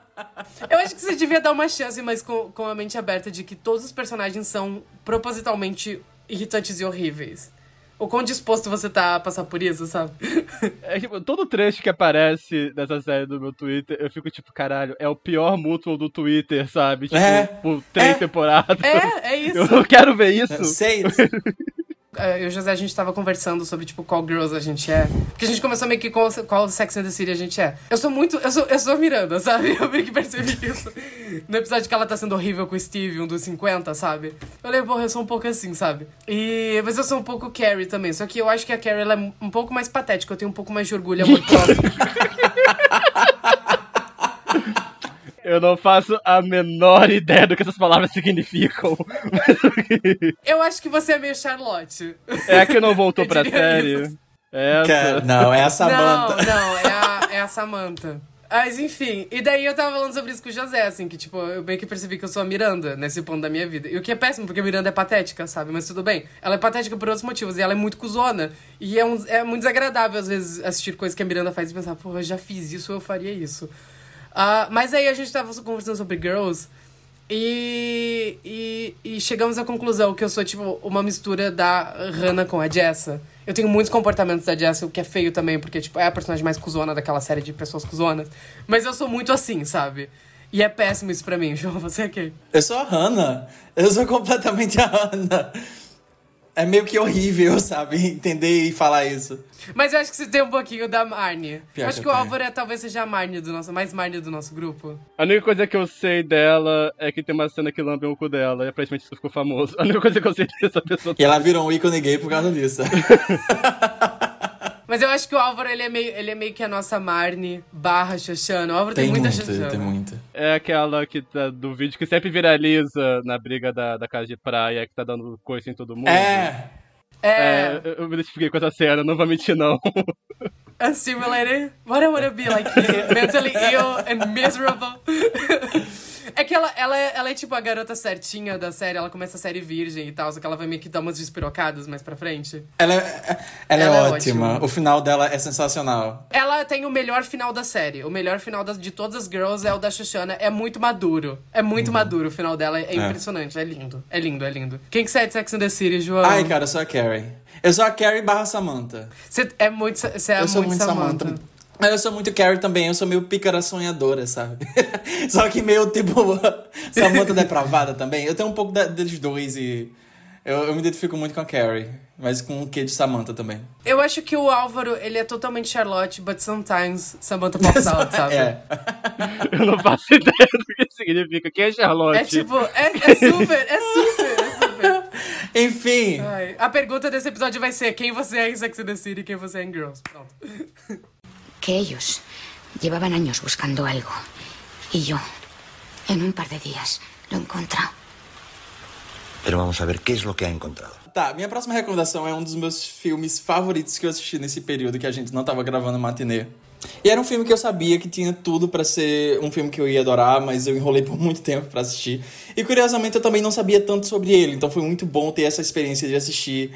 Eu acho que você devia dar uma chance, mas com, com a mente aberta de que todos os personagens são propositalmente irritantes e horríveis. O quão disposto você tá a passar por isso, sabe? É, tipo, todo trecho que aparece nessa série do meu Twitter, eu fico tipo, caralho, é o pior mutual do Twitter, sabe? Tipo, É. por três É. temporadas. É, é isso. [laughs] Eu não quero ver isso. Sei. [laughs] É, Eu e o José, a gente tava conversando sobre, tipo, qual girls a gente é. Porque a gente começou meio que qual, qual Sex and the City a gente é. Eu sou muito... Eu sou, eu sou a Miranda, sabe? Eu meio que percebi [laughs] isso. No episódio que ela tá sendo horrível com o Steve, um dos 50, sabe? Eu falei, porra, eu sou um pouco assim, sabe? E... Mas eu sou um pouco Carrie também. Só que eu acho que a Carrie, ela é um pouco mais patética. Eu tenho um pouco mais de orgulho amor [laughs] próprio. Eu não faço a menor ideia do que essas palavras significam. [laughs] eu acho que você é meio Charlotte. É a que não voltou [laughs] Eu pra série. isso. Essa. Cara, não, é a Samantha. Não, não, é a, é a Samantha. Mas enfim, e daí eu tava falando sobre isso com o José, assim, que tipo, eu bem que percebi que eu sou a Miranda nesse ponto da minha vida. E o que é péssimo, porque a Miranda é patética, sabe? Mas tudo bem. Ela é patética por outros motivos, e ela é muito cuzona. E é, um, é muito desagradável, às vezes, assistir coisas que a Miranda faz e pensar, pô, eu já fiz isso, eu faria isso. Ah, mas aí a gente tava conversando sobre Girls. E, e, e chegamos à conclusão que eu sou, tipo, uma mistura da Hannah com a Jessa. Eu tenho muitos comportamentos da Jessa, o que é feio também, porque, tipo, é a personagem mais cuzona daquela série de pessoas cuzonas. Mas eu sou muito assim, sabe? E é péssimo isso pra mim. [laughs] João, você é quem? Eu sou a Hannah. Eu sou completamente a Hannah. É meio que horrível, [laughs] sabe? Entender e falar isso. Mas eu acho que você tem um pouquinho da Marnie. Pior eu acho que que, o. Álvaro é, talvez seja a Marnie do nosso, mais Marnie do nosso grupo. A única coisa que eu sei dela é que tem uma cena que lambe o cu dela, e aparentemente isso ficou famoso. A única coisa que eu sei dessa pessoa. E ela virou um ícone gay por causa disso. [laughs] Mas eu acho que o Álvaro, ele é meio, ele é meio que a nossa Marnie barra Xoxana. O Álvaro tem, Tem muita muito, Xoxana. tem muito. É aquela que tá do vídeo que sempre viraliza na briga da, da casa de praia, que tá dando coisa em todo mundo. É. É, É, eu me identifiquei com essa cena, não vou mentir não. unstimulated. What I wanna be like you. Mentally ill and miserable. [laughs] É que ela, ela, é, ela é tipo a garota certinha da série. Ela começa a série virgem e tal, só que ela vai meio que dar umas despirocadas mais pra frente. Ela, é, ela, é Ela é ótima. ótima. O final dela é sensacional. Ela tem o melhor final da série. O melhor final de todas as girls é o da Xoxana. É muito maduro. É muito maduro o final dela. É, É. impressionante. É lindo. É lindo, é lindo. Quem que você é de Sex and the City, João? Ai, cara, eu sou a Carrie. Eu sou a Carrie barra Samantha. Você é muito, você é eu sou muito muito Samantha. Samantha. Eu sou muito Carrie também, eu sou meio pícara sonhadora, sabe? [laughs] Só que meio tipo [laughs] Samantha depravada também. Eu tenho um pouco da- deles dois e Eu, eu me identifico muito com a Carrie, mas com o quê de Samantha também. Eu acho que o Álvaro, ele é totalmente Charlotte, but sometimes Samantha pops out, [laughs] sabe? É. Eu não faço ideia do que significa. Quem é Charlotte? É tipo, é, é super, é super, é super. Enfim. Ai, a pergunta desse episódio vai ser quem você é em Sex and the City e quem você é em Girls. Pronto. Que ellos llevaban años buscando algo. Y yo, en un par de días, lo he encontrado. Pero vamos a ver qué es lo que ha encontrado. Tá, minha próxima recomendação é um dos meus filmes favoritos que eu assisti nesse período que a gente não tava gravando matinê. E era um filme que eu sabia que tinha tudo para ser um filme que eu ia adorar, mas eu enrolei por muito tempo para assistir. E curiosamente eu também não sabia tanto sobre ele, então foi muito bom ter essa experiência de assistir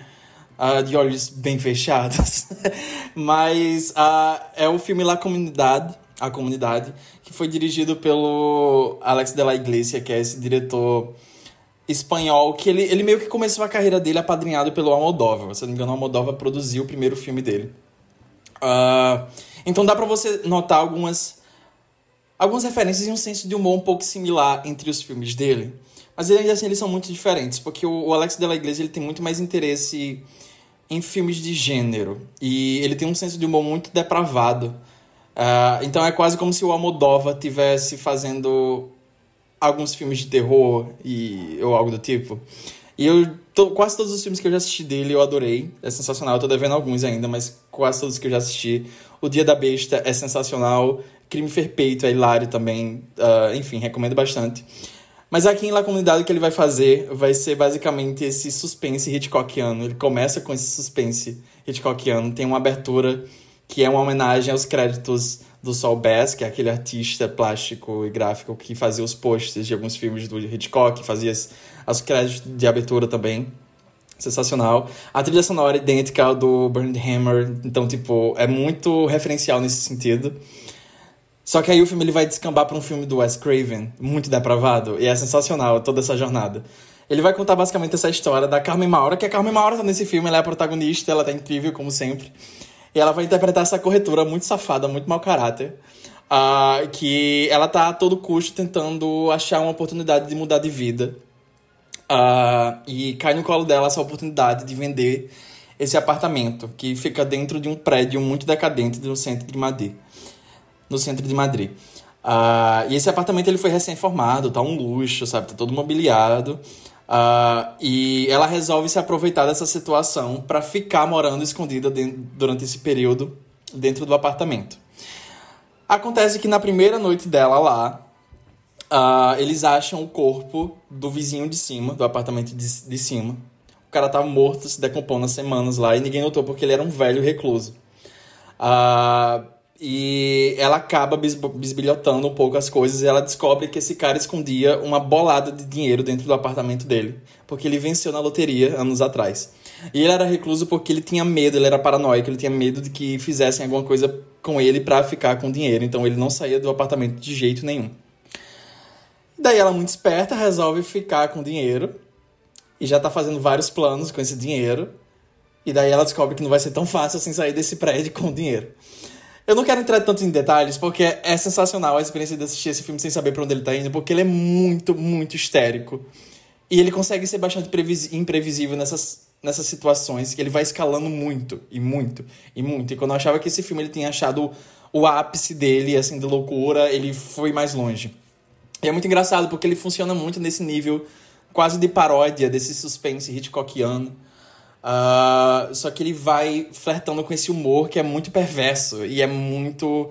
uh, de olhos bem fechados. [laughs] mas uh, é o filme La Comunidade, A Comunidade, que foi dirigido pelo Alex de la Iglesia, que é esse diretor espanhol, que ele, ele meio que começou a carreira dele apadrinhado pelo Almodóvar. Se não me engano, o Almodóvar produziu o primeiro filme dele. Uh, então dá pra você notar algumas, algumas referências e um senso de humor um pouco similar entre os filmes dele. Mas ainda assim eles são muito diferentes, porque o, o Alex de la Iglesia ele tem muito mais interesse em filmes de gênero. E ele tem um senso de humor muito depravado. Uh, então é quase como se o Almodóvar tivesse fazendo alguns filmes de terror e ou algo do tipo. E eu tô, quase todos os filmes que eu já assisti dele eu adorei. É sensacional. Eu tô devendo alguns ainda, mas quase todos que eu já assisti. O Dia da Besta é sensacional. Crime Perfeito é hilário também. Uh, enfim, recomendo bastante. Mas aqui em La Comunidade o que ele vai fazer vai ser basicamente esse suspense Hitchcockiano. Ele começa com esse suspense Hitchcockiano. Tem uma abertura que é uma homenagem aos créditos do Saul Bass, que é aquele artista plástico e gráfico que fazia os posters de alguns filmes do Hitchcock, fazia as créditos de abertura também. Sensacional. A trilha sonora é idêntica ao do Burned Hammer, então, tipo, é muito referencial nesse sentido. Só que aí o filme ele vai descambar para um filme do Wes Craven, muito depravado, e é sensacional toda essa jornada. Ele vai contar basicamente essa história da Carmen Maura, que a Carmen Maura tá nesse filme, ela é a protagonista, ela tá incrível, como sempre. E ela vai interpretar essa corretora muito safada, muito mau caráter. Uh, que ela tá a todo custo tentando achar uma oportunidade de mudar de vida. Uh, e cai no colo dela essa oportunidade de vender esse apartamento, que fica dentro de um prédio muito decadente no centro de Madrid. No centro de Madrid. Uh, e esse apartamento ele foi recém-formado, tá um luxo, sabe? Tá todo mobiliado. Uh, e ela resolve se aproveitar dessa situação para ficar morando escondida dentro, durante esse período dentro do apartamento. Acontece que na primeira noite dela lá, uh, eles acham o corpo do vizinho de cima, do apartamento de, de cima. O cara tava morto, se decompondo há semanas lá e ninguém notou porque ele era um velho recluso. Uh, e ela acaba bisbilhotando um pouco as coisas e ela descobre que esse cara escondia uma bolada de dinheiro dentro do apartamento dele, porque ele venceu na loteria anos atrás. E ele era recluso porque ele tinha medo, ele era paranoico, ele tinha medo de que fizessem alguma coisa com ele para ficar com dinheiro, então ele não saía do apartamento de jeito nenhum. Daí ela, muito esperta, resolve ficar com dinheiro e já tá fazendo vários planos com esse dinheiro. E daí ela descobre que não vai ser tão fácil assim sair desse prédio com dinheiro. Eu não quero entrar tanto em detalhes, porque é sensacional a experiência de assistir esse filme sem saber para onde ele tá indo, porque ele é muito, muito histérico. E ele consegue ser bastante imprevisível nessas, nessas situações, que ele vai escalando muito, e muito, e muito. E quando eu achava que esse filme ele tinha achado o ápice dele, assim, de loucura, ele foi mais longe. E é muito engraçado, porque ele funciona muito nesse nível quase de paródia desse suspense Hitchcockiano. Uh, só que ele vai flertando com esse humor que é muito perverso e é muito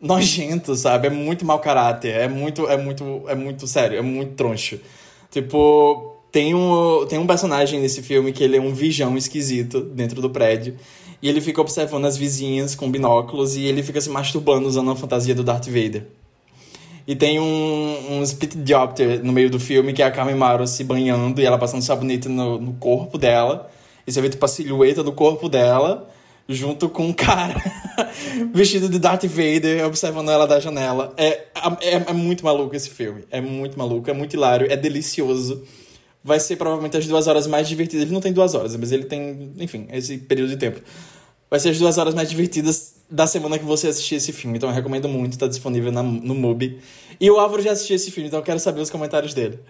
nojento, sabe? É muito mau caráter, é muito, é muito, é muito sério, é muito troncho. Tipo, tem um, tem um personagem nesse filme que ele é um vigião esquisito dentro do prédio. E ele fica observando as vizinhas com binóculos e ele fica se masturbando usando a fantasia do Darth Vader. E tem um, um split diopter no meio do filme que é a Carmen Mauro se banhando e ela passando sabonete no, no corpo dela. E você vê tipo a silhueta do corpo dela junto com um cara [laughs] vestido de Darth Vader observando ela da janela. É, é, é muito maluco esse filme. É muito maluco, é muito hilário, é delicioso. Vai ser provavelmente as duas horas mais divertidas. Ele não tem duas horas, mas ele tem, enfim, esse período de tempo. Vai ser as duas horas mais divertidas da semana que você assistir esse filme. Então eu recomendo muito, tá disponível na, no MUBI. E o Álvaro já assistiu esse filme, então eu quero saber os comentários dele.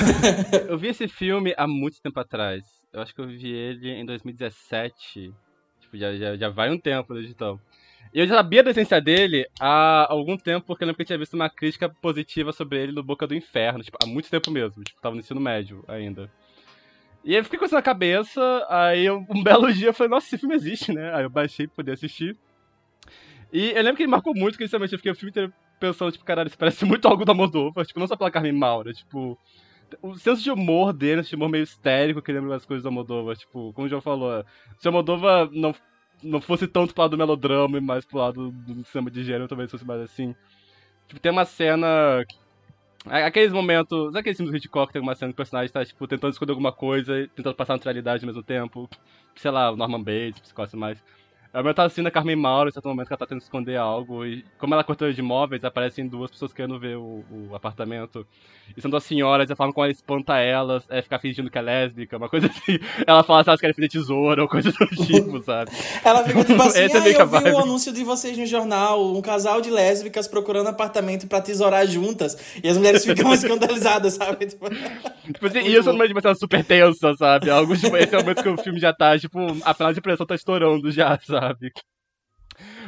[laughs] eu vi esse filme há muito tempo atrás. Eu acho que eu vi ele em 2017. Tipo, já, já, já vai um tempo desde então. E eu já sabia da essência dele há algum tempo, porque eu lembro que eu tinha visto uma crítica positiva sobre ele no Boca do Inferno, tipo, há muito tempo mesmo. Tipo, tava no ensino médio ainda. E aí eu fiquei com isso na cabeça, aí eu, um belo dia eu falei, nossa, esse filme existe, né? Aí eu baixei pra poder assistir. E eu lembro que ele marcou muito, que inicialmente eu fiquei o filme inteiro pensando, tipo, caralho, isso parece muito algo da Moldova, tipo, não só pela Carmen Maura, tipo... O senso de humor dele, esse humor meio histérico que lembra das coisas da Moldova, tipo, como o João falou, se a Moldova não, não fosse tanto pro lado do melodrama e mais pro lado do cinema de gênero, talvez fosse mais assim. Tipo, tem uma cena Aqueles momentos. Sabe aqueles filmes do Hitchcock tem uma cena que o personagem tá, tipo, tentando esconder alguma coisa e tentando passar naturalidade ao mesmo tempo? Sei lá, Norman Bates, psicose mais. É o meu tá assistindo a Carmen Mauro, em certo momento que ela tá tentando esconder algo. E como ela é cortou de imóveis, aparecem duas pessoas querendo ver o, o apartamento. E são duas senhoras, e a forma como ela espanta elas é ficar fingindo que é lésbica, uma coisa assim. [laughs] Ela fala se elas querem fazer tesoura ou coisa do [laughs] tipo, sabe? ela fica tipo assim, [laughs] ah, eu vi o anúncio de vocês no jornal, um casal de lésbicas procurando apartamento pra tesourar juntas. E as mulheres ficam escandalizadas, sabe? Tipo, tipo assim, isso numa dimensão super tensa, sabe? Algo, tipo, esse é o momento que o filme já tá, tipo, a final de pressão tá estourando já, sabe?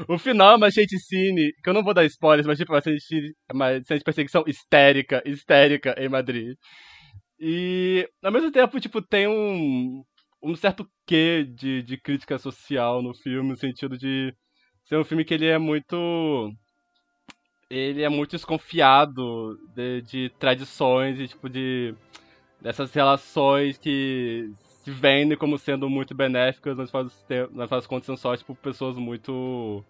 O final é uma shade scene, que eu não vou dar spoilers, mas tipo, uma shade, uma cena de perseguição histérica, histérica em Madrid. E ao mesmo tempo, tipo, tem um, um certo quê de, de crítica social no filme, no sentido de ser um filme que ele é muito. Ele é muito desconfiado de, de tradições e tipo de. dessas relações que se vendem como sendo muito benéficas, mas faz, mas faz contas são só, tipo, pessoas muito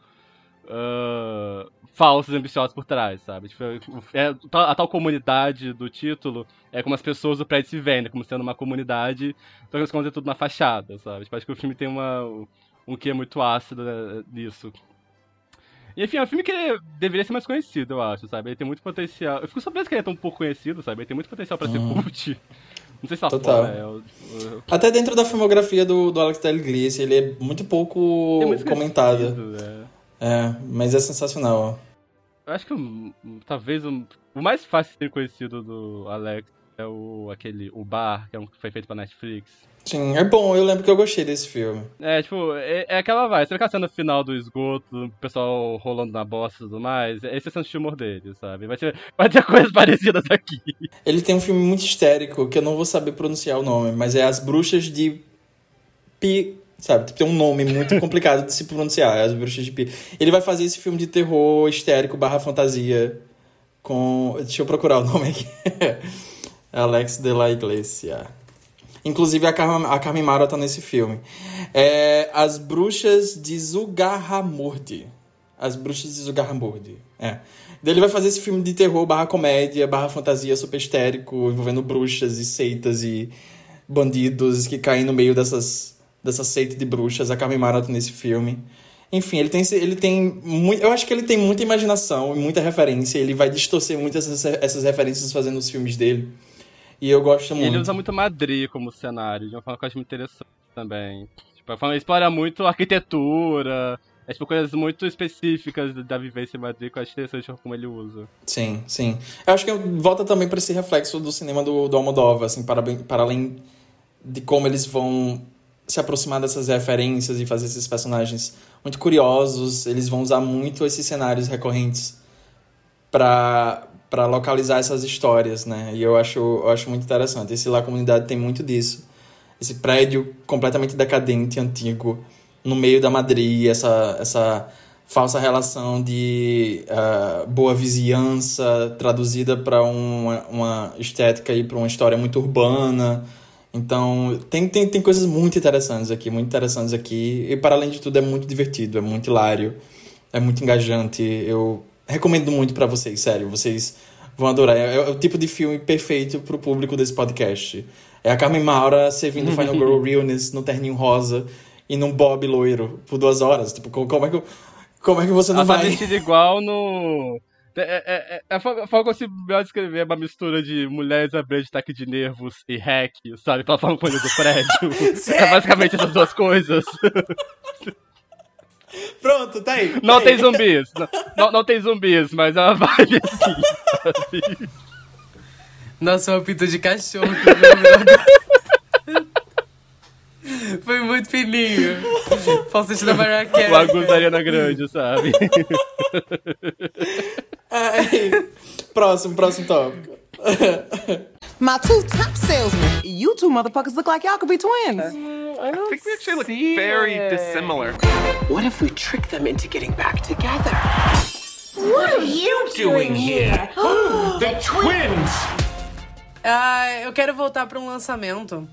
uh, falsas e ambiciosas por trás, sabe? Tipo, é, a tal comunidade do título é como as pessoas do prédio se vendem, como sendo uma comunidade, então eles contam tudo na fachada, sabe? Tipo, acho que o filme tem uma, um que é muito ácido né, nisso. E enfim, é um filme que deveria ser mais conhecido, eu acho, sabe? Ele tem muito potencial. Eu fico surpreso que ele é tão pouco conhecido, sabe? Ele tem muito potencial para uhum. ser cult. Não sei se tá Total. fora, é, eu, eu... Até dentro da filmografia do, do Alex Gliss, ele é muito pouco é comentado. É. mas é sensacional. Eu acho que talvez o, o mais fácil de ser conhecido do Alex é o aquele o bar que, é um, que foi feito pra Netflix. Sim, é bom, eu lembro que eu gostei desse filme. É, tipo, é, é aquela vai. Você vê a cena final do esgoto, o pessoal rolando na bosta e tudo mais. Esse é o humor dele, sabe? Vai ter, [laughs] vai ter coisas parecidas aqui. Ele tem um filme muito histérico que eu não vou saber pronunciar o nome, mas é As Bruxas de Pi. Sabe? Tipo, tem um nome muito [laughs] complicado de se pronunciar, é As Bruxas de Pi. Ele vai fazer esse filme de terror histérico barra fantasia com. Deixa eu procurar o nome aqui. [laughs] Alex de la Iglesia. Inclusive a, Carmen, a Carmen Mara tá nesse filme. É, As Bruxas de Zugarramurdi. As Bruxas de Zugarramurdi. É. Ele vai fazer esse filme de terror barra comédia, barra fantasia super histérico, envolvendo bruxas e seitas e bandidos que caem no meio dessas, dessa seita de bruxas. A Carmen Mara tá nesse filme. Enfim, ele tem, ele tem muito. Eu acho que ele tem muita imaginação e muita referência. Ele vai distorcer muito essas, essas referências fazendo os filmes dele. E eu gosto muito. Ele usa muito Madrid como cenário, de uma forma que eu acho muito interessante também. Tipo, ele explora muito arquitetura, é tipo coisas muito específicas da vivência em Madrid que eu acho interessante como ele usa. Sim, sim. Eu acho que volta também para esse reflexo do cinema do, do Almodóvar, assim, para, para além de como eles vão se aproximar dessas referências e fazer esses personagens muito curiosos, eles vão usar muito esses cenários recorrentes para para localizar essas histórias, né? E eu acho, eu acho muito interessante. Esse lá comunidade tem muito disso. Esse prédio completamente decadente, antigo, no meio da Madrid, essa essa falsa relação de uh, boa vizinhança traduzida para uma, uma estética e para uma história muito urbana. Então, tem, tem, tem coisas muito interessantes aqui, muito interessantes aqui. E, para além de tudo, é muito divertido, é muito hilário, é muito engajante. Eu recomendo muito para vocês, sério. Vocês vão adorar. É, é, o tipo de filme perfeito pro público desse podcast. É a Carmen Maura servindo Final Girl [laughs] Realness no terninho rosa e num bob loiro por duas horas. Tipo, como é que, como é que você não Ela vai... Tá vestida igual no... É, é, é, a forma como se melhor descrever é uma mistura de mulheres de ataque de nervos e hack, sabe? Pela forma como do prédio. [laughs] é basicamente essas duas coisas. [laughs] Pronto, tá aí. Não tá tem zumbis. Não, não, tem zumbis, mas é uma vibe assim, sabe? Nossa, uma pinta de cachorro que eu. Foi muito fininho. Falsete da Mariah Carey. O Agus da Ariana Grande, sabe? Ai, próximo, próximo tópico. [laughs] My two top salesmen. You two motherfuckers look like y'all could be twins. I think we actually look very dissimilar. What if we trick them into getting back together? What are you doing here? [gasps] [gasps] the twins! Ah, eu quero voltar pra um lançamento.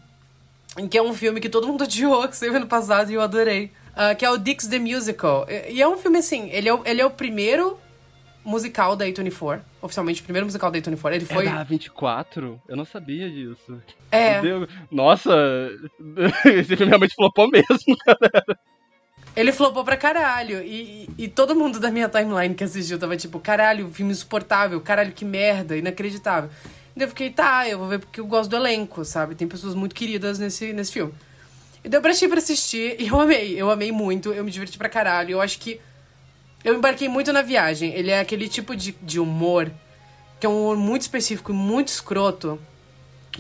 Que é um filme que todo mundo [laughs] odiou, que saiu ano passado e eu adorei. ah, que é o Dix the Musical. E e é um filme assim, ele é, o- ele é o primeiro musical da A24. Oficialmente, o primeiro musical da A24. Ele foi. É da 24? Eu não sabia disso. É. Nossa, [laughs] esse filme realmente flopou mesmo, [laughs] galera. Ele flopou pra caralho. E, e, e todo mundo da minha timeline que assistiu tava tipo, caralho, filme insuportável, caralho, que merda, inacreditável. E daí eu fiquei, tá, eu vou ver porque eu gosto do elenco, sabe? Tem pessoas muito queridas nesse, nesse filme. E daí eu prestei pra assistir e eu amei, eu amei muito, eu me diverti pra caralho. Eu acho que eu embarquei muito na viagem. Ele é aquele tipo de, de humor que é um humor muito específico e muito escroto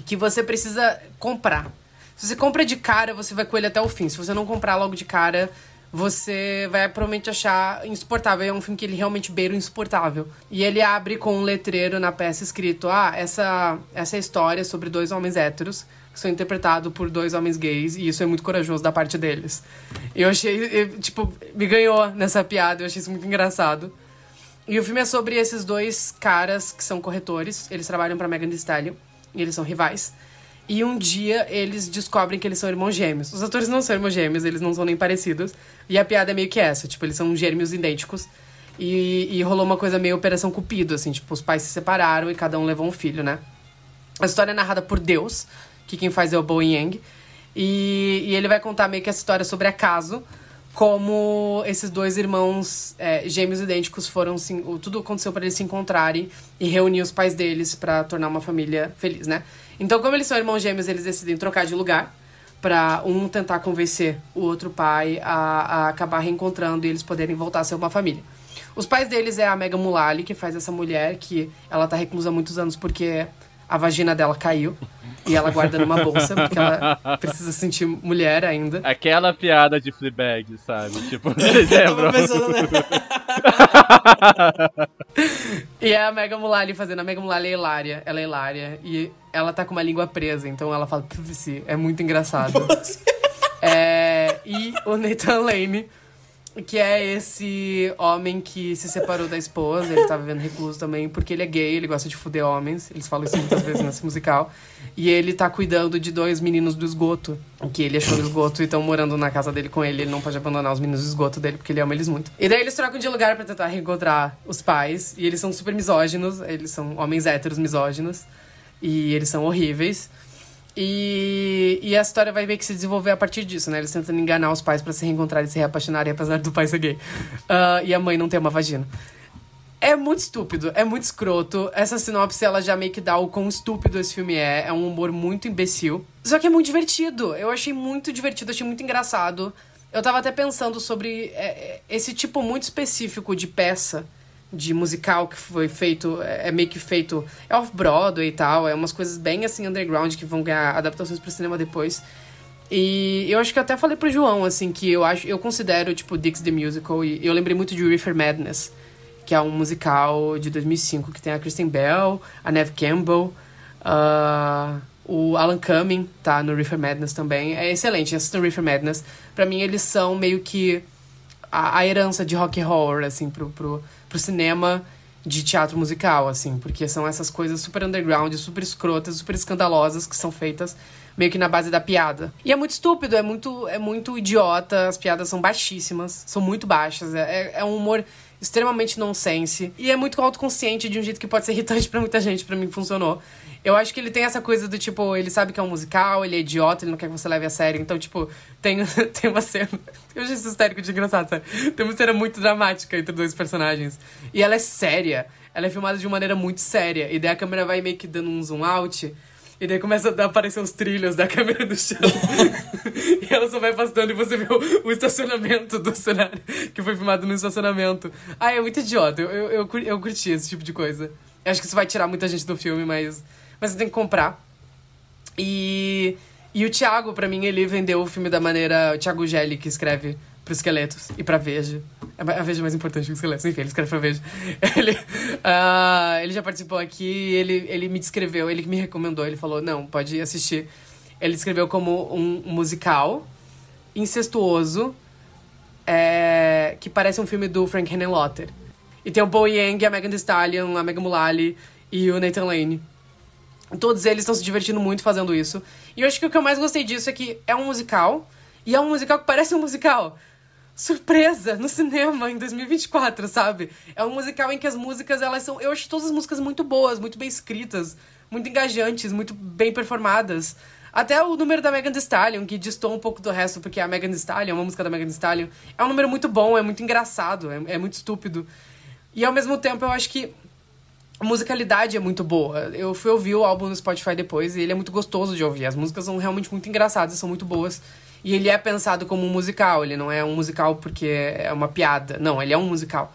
que você precisa comprar. Se você compra de cara, você vai com ele até o fim. Se você não comprar logo de cara, você vai provavelmente achar insuportável. É um filme que ele realmente beira o insuportável. E ele abre com um letreiro na peça escrito: Ah, essa, essa é história sobre dois homens héteros que são interpretados por dois homens gays, e isso é muito corajoso da parte deles. Eu achei, tipo, me ganhou nessa piada, eu achei isso muito engraçado. E o filme é sobre esses dois caras que são corretores, eles trabalham pra Megan Thee Stallion, e eles são rivais. E um dia eles descobrem que eles são irmãos gêmeos. Os atores não são irmãos gêmeos, eles não são nem parecidos. E a piada é meio que essa, tipo, eles são gêmeos idênticos. E, e rolou uma coisa meio Operação Cupido, assim, tipo, os pais se separaram e cada um levou um filho, né? A história é narrada por Deus, que quem faz é o Bowen Yang. E, e ele vai contar meio que essa história sobre acaso, como esses dois irmãos é, gêmeos idênticos foram. o- tudo aconteceu para eles se encontrarem e reunir os pais deles para tornar uma família feliz, né? Então, como eles são irmãos gêmeos, eles decidem trocar de lugar para um tentar convencer o outro pai a, a acabar reencontrando e eles poderem voltar a ser uma família. Os pais deles é a Megan Mullally, que faz essa mulher que ela tá reclusa há muitos anos porque a vagina dela caiu e ela guarda numa bolsa porque ela precisa se sentir mulher ainda. Aquela piada de Fleabag, sabe? Tipo, [laughs] vocês lembram? E é a Mega Mullally fazendo. A Mega Mullally é hilária. Ela é hilária. E ela tá com uma língua presa, então ela fala PVC. É muito engraçado. É, e o Nathan Lane, que é esse homem que se separou da esposa, ele tá vivendo recluso também, porque ele é gay, ele gosta de fuder homens. Eles falam isso muitas vezes nesse musical. E ele tá cuidando de dois meninos do esgoto, que ele achou no esgoto e estão morando na casa dele com ele. Ele não pode abandonar os meninos do esgoto dele, porque ele ama eles muito. E daí eles trocam de lugar pra tentar reencontrar os pais. E eles são super misóginos, eles são homens héteros misóginos. E eles são horríveis. E, e a história vai meio que se desenvolver a partir disso, né? Eles tentando enganar os pais pra se reencontrarem e se reapaixonarem, apesar do pai ser gay. Ah, e a mãe não ter uma vagina. É muito estúpido, é muito escroto. Essa sinopse, ela já meio que dá o quão estúpido esse filme é. É um humor muito imbecil. Só que é muito divertido. Eu achei muito divertido, achei muito engraçado. Eu tava até pensando sobre é, é, esse tipo muito específico de peça, de musical que foi feito, é é meio que feito, é off-Broadway e tal, é umas coisas bem assim underground que vão ganhar adaptações pro cinema depois. E eu acho que eu até falei pro João, assim, que eu acho, eu considero, tipo, Dix the Musical, e eu lembrei muito de Reefer Madness, que é um musical de 2005, que tem a Kristen Bell, a Neve Campbell, ah, o Alan Cumming tá no Reefer Madness também. É excelente, assistam Reefer Madness. Pra mim, eles são meio que a, a herança de rock and horror, assim, pro, pro, pro cinema de teatro musical, assim, porque são essas coisas super underground, super escrotas, super escandalosas que são feitas meio que na base da piada. E é muito estúpido, é muito, é muito idiota, as piadas são baixíssimas, são muito baixas, é, é um humor extremamente nonsense e é muito autoconsciente de um jeito que pode ser irritante [laughs] pra muita gente, pra mim funcionou. Eu acho que ele tem essa coisa do tipo, ele sabe que é um musical, ele é idiota, ele não quer que você leve a sério. Então, tipo, tem, [laughs] tem uma cena. Eu achei isso histérico de engraçado, sabe? Tem uma cena muito dramática entre dois personagens. E ela é séria. Ela é filmada de maneira muito séria. E daí a câmera vai meio que dando um zoom out. E daí começa a aparecer os trilhos da [laughs] câmera no chão. e ela só vai afastando e você vê o, o, estacionamento do cenário, que foi filmado no estacionamento. Ah, é muito idiota. Eu, eu, eu, eu curti esse tipo de coisa. Eu acho que isso vai tirar muita gente do filme, mas, mas você tem que comprar. E, e o Thiago, pra mim, ele vendeu o filme da maneira. O Thiago Gelli, que escreve para esqueletos e para Veja. A Veja é mais importante que os esqueletos. Enfim, ele escreve pra Veja. [laughs] Ele, uh, ele já participou aqui, ele, ele me descreveu, ele me recomendou, ele falou, não, pode assistir. Ele descreveu como um musical incestuoso é, que parece um filme do Frank Henenlotter. E tem o Bo Yang, a Megan Thee Stallion, a Megan Mullally e o Nathan Lane. Todos eles estão se divertindo muito fazendo isso. E eu acho que o que eu mais gostei disso é que é um musical, e é um musical que parece um musical surpresa no cinema em 2024, sabe? É um musical em que as músicas, elas são. Eu acho todas as músicas muito boas, muito bem escritas, muito engajantes, muito bem performadas. Até o número da Megan Thee Stallion, que distou um pouco do resto, porque a Megan Thee Stallion, uma música da Megan Thee Stallion, é um número muito bom, é muito engraçado, é, é muito estúpido. E ao mesmo tempo eu acho que a musicalidade é muito boa. Eu fui ouvir o álbum no Spotify depois e ele é muito gostoso de ouvir. As músicas são realmente muito engraçadas, são muito boas. E ele é pensado como um musical, ele não é um musical porque é uma piada. Não, ele é um musical.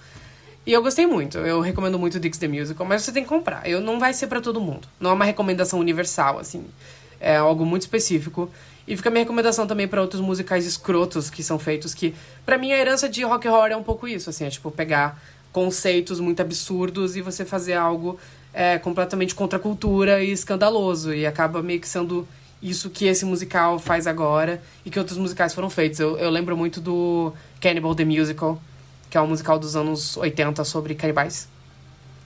E eu gostei muito, eu recomendo muito Dix The Musical, mas você tem que comprar. Eu, não vai ser para todo mundo. Não é uma recomendação universal, assim. É algo muito específico. E fica a minha recomendação também para outros musicais escrotos que são feitos, que para mim a herança de rock horror é um pouco isso, assim, é tipo pegar conceitos muito absurdos e você fazer algo é, completamente contra a cultura e escandaloso. E acaba meio que sendo isso que esse musical faz agora e que outros musicais foram feitos. Eu, eu lembro muito do Cannibal the Musical, que é um musical dos anos 80 sobre canibais,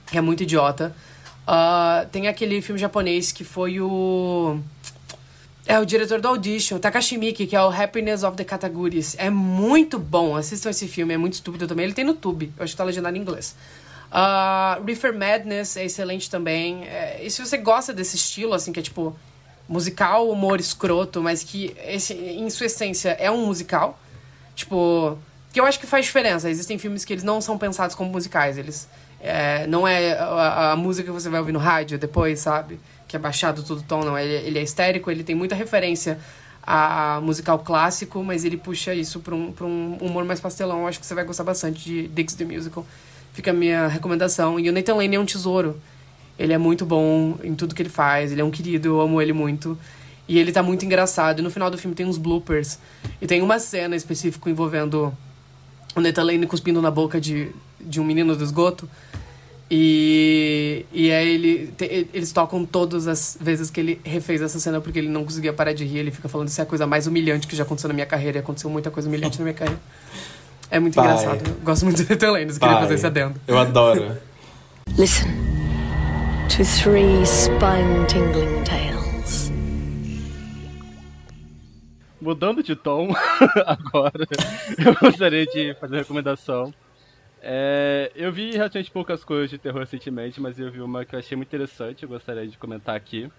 que é muito idiota. Uh, tem aquele filme japonês que foi o. É o diretor do Audition, Takashi Miike, que é o Happiness of the Kataguris. É muito bom, assistam esse filme, é muito estúpido também. Ele tem no Tube, eu acho que tá legendado em inglês. Uh, Reefer Madness é excelente também. É, e se você gosta desse estilo, assim, que é tipo musical, humor escroto, mas que esse, em sua essência é um musical. Tipo, que eu acho que faz diferença. Existem filmes que eles não são pensados como musicais. Eles é, não é a, a, música que você vai ouvir no rádio depois, sabe? Que é baixado todo tom, não. Ele, ele é histérico, ele tem muita referência a, a musical clássico, mas ele puxa isso para um, pra um humor mais pastelão. Eu acho que você vai gostar bastante de Dix the Musical. Fica a minha recomendação. E o Nathan Lane é um tesouro. Ele é muito bom em tudo que ele faz, ele é um querido, eu amo ele muito. E ele tá muito engraçado. E no final do filme tem uns bloopers. E tem uma cena específica envolvendo o Nathan Lane cuspindo na boca de, de um menino do esgoto. E, e aí ele, te, eles tocam todas as vezes que ele refez essa cena porque ele não conseguia parar de rir. Ele fica falando isso é a coisa mais humilhante que já aconteceu na minha carreira. E aconteceu muita coisa humilhante na minha carreira. É muito Pai. engraçado. Eu gosto muito do Nathan Lane, eu queria fazer esse adendo. Eu adoro. Listen to three spine-tingling tales. Mudando de tom, [laughs] agora eu gostaria de fazer uma recomendação. É, eu vi relativamente poucas coisas de terror recentemente, mas eu vi uma que eu achei muito interessante, eu gostaria de comentar aqui.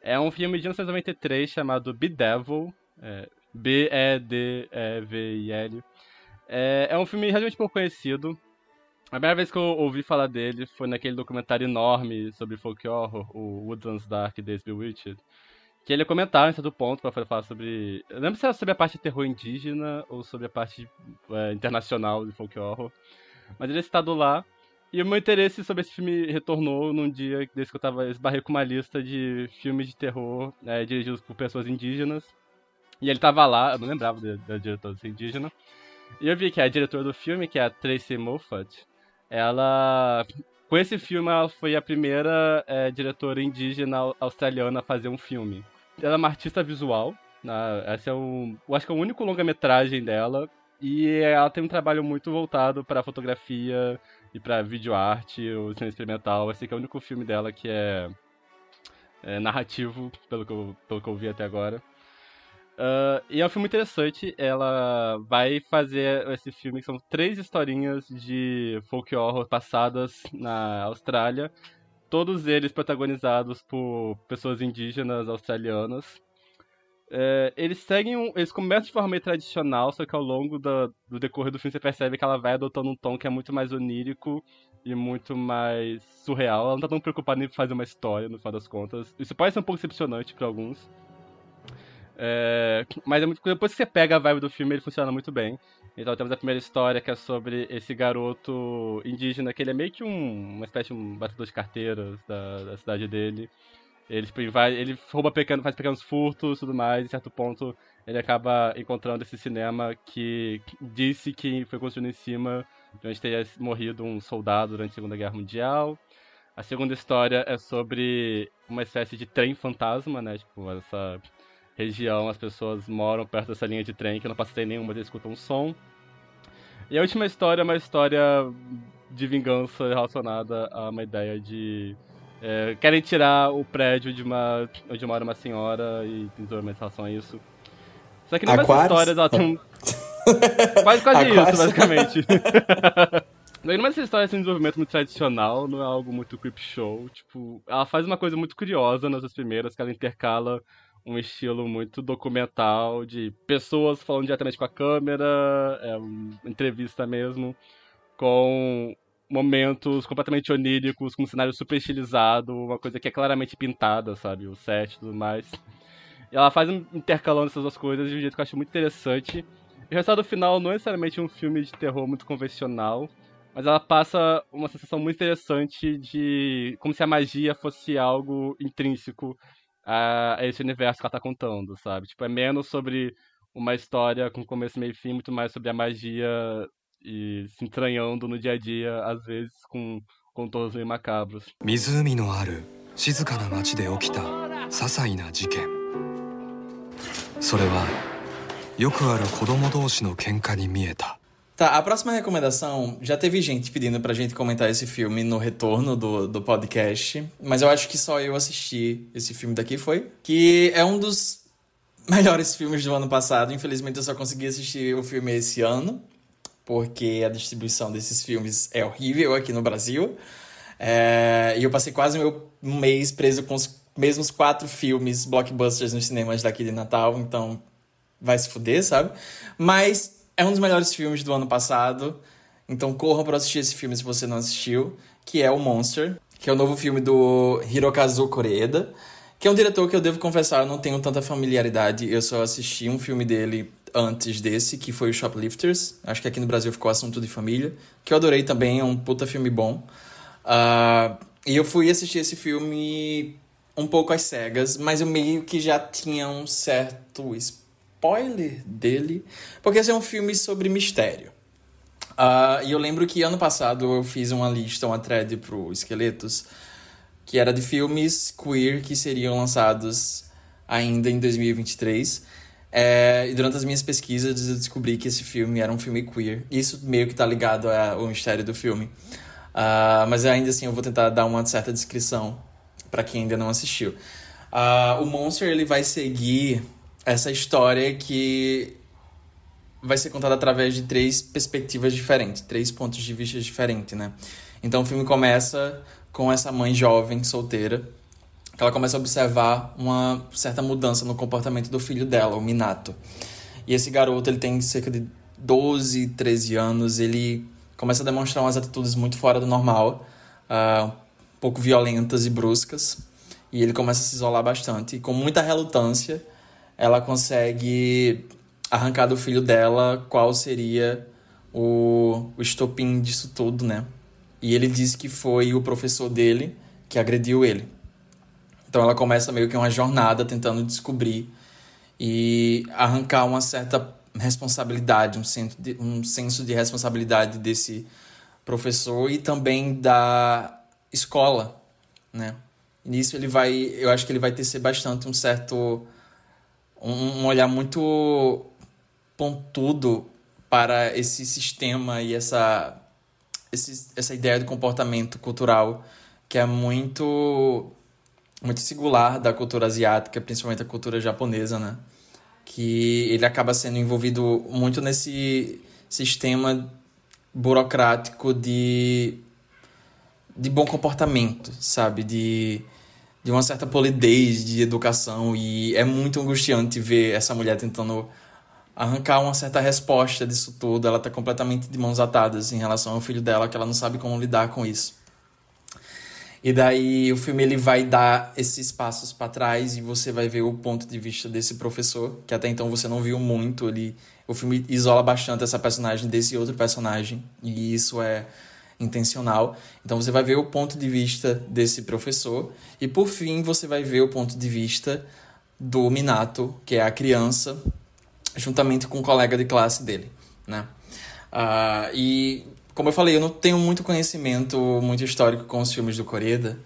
É um filme de 1993 chamado Bedevil, é, B-E-D-E-V-I-L. É, é um filme relativamente pouco conhecido, a primeira vez que eu ouvi falar dele foi naquele documentário enorme sobre folk horror, o Woodlands Dark Days Bewitched. Que ele comentava em certo ponto para falar sobre. Eu lembro se era sobre a parte de terror indígena ou sobre a parte é, internacional de folk horror. Mas ele é citado lá. E o meu interesse sobre esse filme retornou num dia desde que eu tava esbarrei com uma lista de filmes de terror é, dirigidos por pessoas indígenas. E ele tava lá, eu não lembrava da diretora indígena. E eu vi que a diretora do filme, que é a Tracy Moffat, ela. Com esse filme, ela foi a primeira é, diretora indígena australiana a fazer um filme. Ela é uma artista visual. Né? É o. Eu acho que é o único longa-metragem dela. E ela tem um trabalho muito voltado para fotografia e para videoarte, o cinema experimental. Esse é o único filme dela que é, é narrativo, pelo que, eu, pelo que eu vi até agora. Uh, e é um filme interessante. Ela vai fazer esse filme, que são três historinhas de folk horror passadas na Austrália. Todos eles protagonizados por pessoas indígenas australianas. É, eles seguem um, eles começam de forma meio tradicional, só que ao longo do decorrer do filme você percebe que ela vai adotando um tom que é muito mais onírico e muito mais surreal. Ela não tá tão preocupada em fazer uma história, no final das contas. Isso pode ser um pouco decepcionante para alguns. É, mas é muito, depois que você pega a vibe do filme, ele funciona muito bem. Então temos a primeira história que é sobre esse garoto indígena, que ele é meio que um, uma espécie de um batedor de carteiras da, da cidade dele. Ele, tipo, ele rouba pequeno, faz pequenos furtos e tudo mais, em certo ponto ele acaba encontrando esse cinema que disse que foi construído em cima de onde teria morrido um soldado durante a Segunda Guerra Mundial. A segunda história é sobre uma espécie de trem fantasma, né? Tipo, essa região, as pessoas moram perto dessa linha de trem que não passa ter nenhuma, eles escutam um som. E a última história é uma história de vingança relacionada a uma ideia de. É, querem tirar o prédio de uma, onde mora uma senhora e tem desenvolvimento em relação a isso. Só que nessas histórias ela tem um. quase quase isso, basicamente. [laughs] Daí numa dessas histórias tem desenvolvimento muito tradicional, não é algo muito creep show. Tipo, ela faz uma coisa muito curiosa nas primeiras, que ela intercala um estilo muito documental de pessoas falando diretamente com a câmera, é entrevista mesmo, com momentos completamente oníricos, com um cenário super estilizado, uma coisa que é claramente pintada, sabe? O set e tudo mais. E ela faz intercalando essas duas coisas de um jeito que eu acho muito interessante. E o resultado final não é necessariamente um filme de terror muito convencional, mas ela passa uma sensação muito interessante de como se a magia fosse algo intrínseco a, esse universo que ela tá contando, sabe? Tipo, é menos sobre uma história com começo, meio e fim, muito mais sobre a magia e se entranhando no dia a dia, às vezes com contornos meio macabros. 湖のある静かな町で起きた些細な事件それはよくある子供同士の喧嘩に見えた Tá, a próxima recomendação, já teve gente pedindo pra gente comentar esse filme no retorno do, do podcast, mas eu acho que só eu assisti esse filme daqui, foi? Que é um dos melhores filmes do ano passado, infelizmente eu só consegui assistir o filme esse ano, porque a distribuição desses filmes é horrível aqui no Brasil, é, e eu passei quase meu mês preso com os mesmos quatro filmes blockbusters nos cinemas daqui de Natal, então vai se fuder, sabe? Mas é um dos melhores filmes do ano passado. Então corram para assistir esse filme se você não assistiu, que é o Monster, que é o novo filme do Hirokazu Koreeda, que é um diretor que eu devo confessar, eu não tenho tanta familiaridade. Eu só assisti um filme dele antes desse, que foi o Shoplifters. Acho que aqui no Brasil ficou Assunto de Família, que eu adorei também, é um puta filme bom. Uh, e eu fui assistir esse filme um pouco às cegas, mas eu meio que já tinha um certo spoiler dele, porque esse é um filme sobre mistério. Uh, e eu lembro que ano passado eu fiz uma lista, uma thread pro Esqueletos, que era de filmes queer que seriam lançados ainda em 2023. É, e durante as minhas pesquisas eu descobri que esse filme era um filme queer. Isso meio que tá ligado ao mistério do filme. Uh, mas ainda assim eu vou tentar dar uma certa descrição para quem ainda não assistiu. Uh, o Monster ele vai seguir essa história que vai ser contada através de três perspectivas diferentes, três pontos de vista diferentes, né? Então o filme começa com essa mãe jovem, solteira, que ela começa a observar uma certa mudança no comportamento do filho dela, o Minato. E esse garoto, ele tem cerca de 12, 13 anos, ele começa a demonstrar umas atitudes muito fora do normal, uh, um pouco violentas e bruscas, e ele começa a se isolar bastante. E com muita relutância, ela consegue arrancar do filho dela qual seria o, o estopim disso tudo, né? E ele diz que foi o professor dele que agrediu ele. Então ela começa meio que uma jornada tentando descobrir e arrancar uma certa responsabilidade, um senso de, um senso de responsabilidade desse professor e também da escola, né? Nisso ele vai, eu acho que ele vai tecer bastante um certo um olhar muito pontudo para esse sistema e essa, esse, essa ideia de comportamento cultural que é muito muito singular da cultura asiática, principalmente a cultura japonesa, né? Que ele acaba sendo envolvido muito nesse sistema burocrático de de bom comportamento, sabe? De de uma certa polidez de educação e é muito angustiante ver essa mulher tentando arrancar uma certa resposta disso tudo. Ela tá completamente de mãos atadas em relação ao filho dela, que ela não sabe como lidar com isso. E daí o filme ele vai dar esses passos para trás e você vai ver o ponto de vista desse professor, que até então você não viu muito, ele o filme isola bastante essa personagem desse outro personagem, e isso é intencional. Então você vai ver o ponto de vista desse professor e por fim você vai ver o ponto de vista do Minato, que é a criança, juntamente com o colega de classe dele, né? Uh, e como eu falei, eu não tenho muito conhecimento muito histórico com os filmes do Coreda,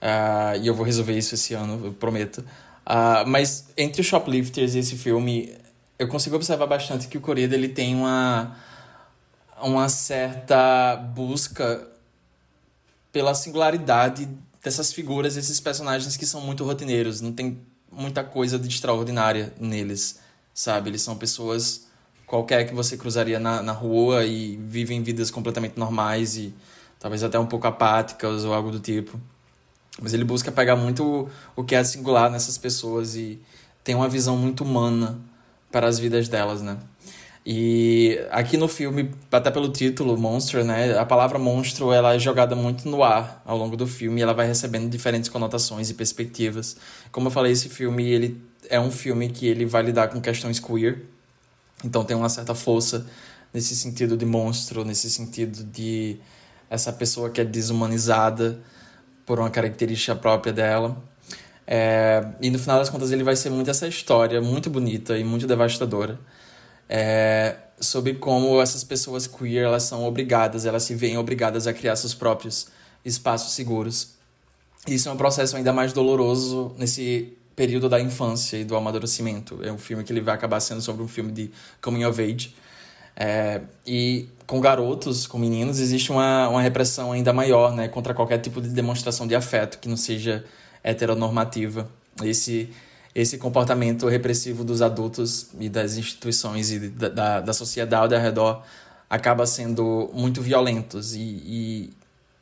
uh, e eu vou resolver isso esse ano, eu prometo. Uh, mas entre os Shoplifters e esse filme, eu consigo observar bastante que o Coreda ele tem uma uma certa busca pela singularidade dessas figuras, esses personagens que são muito rotineiros, não tem muita coisa de extraordinária neles, sabe? Eles são pessoas qualquer que você cruzaria na, na rua e vivem vidas completamente normais e talvez até um pouco apáticas ou algo do tipo. Mas ele busca pegar muito o que é singular nessas pessoas e tem uma visão muito humana para as vidas delas, né? E aqui no filme, até pelo título, Monster, né? A palavra monstro, ela é jogada muito no ar ao longo do filme e ela vai recebendo diferentes conotações e perspectivas. Como eu falei, esse filme, ele é um filme que ele vai lidar com questões queer. Então tem uma certa força nesse sentido de monstro, nesse sentido de essa pessoa que é desumanizada por uma característica própria dela. É, e no final das contas ele vai ser muito essa história muito bonita e muito devastadora é, sobre como essas pessoas queer elas são obrigadas, elas se veem obrigadas a criar seus próprios espaços seguros. Isso é um processo ainda mais doloroso nesse período da infância e do amadurecimento. É um filme que ele vai acabar sendo sobre um filme de coming of age. É, e com garotos, com meninos, existe uma, uma repressão ainda maior né, contra qualquer tipo de demonstração de afeto que não seja heteronormativa. Esse esse comportamento repressivo dos adultos e das instituições e da, da, da sociedade ao redor acaba sendo muito violentos e, e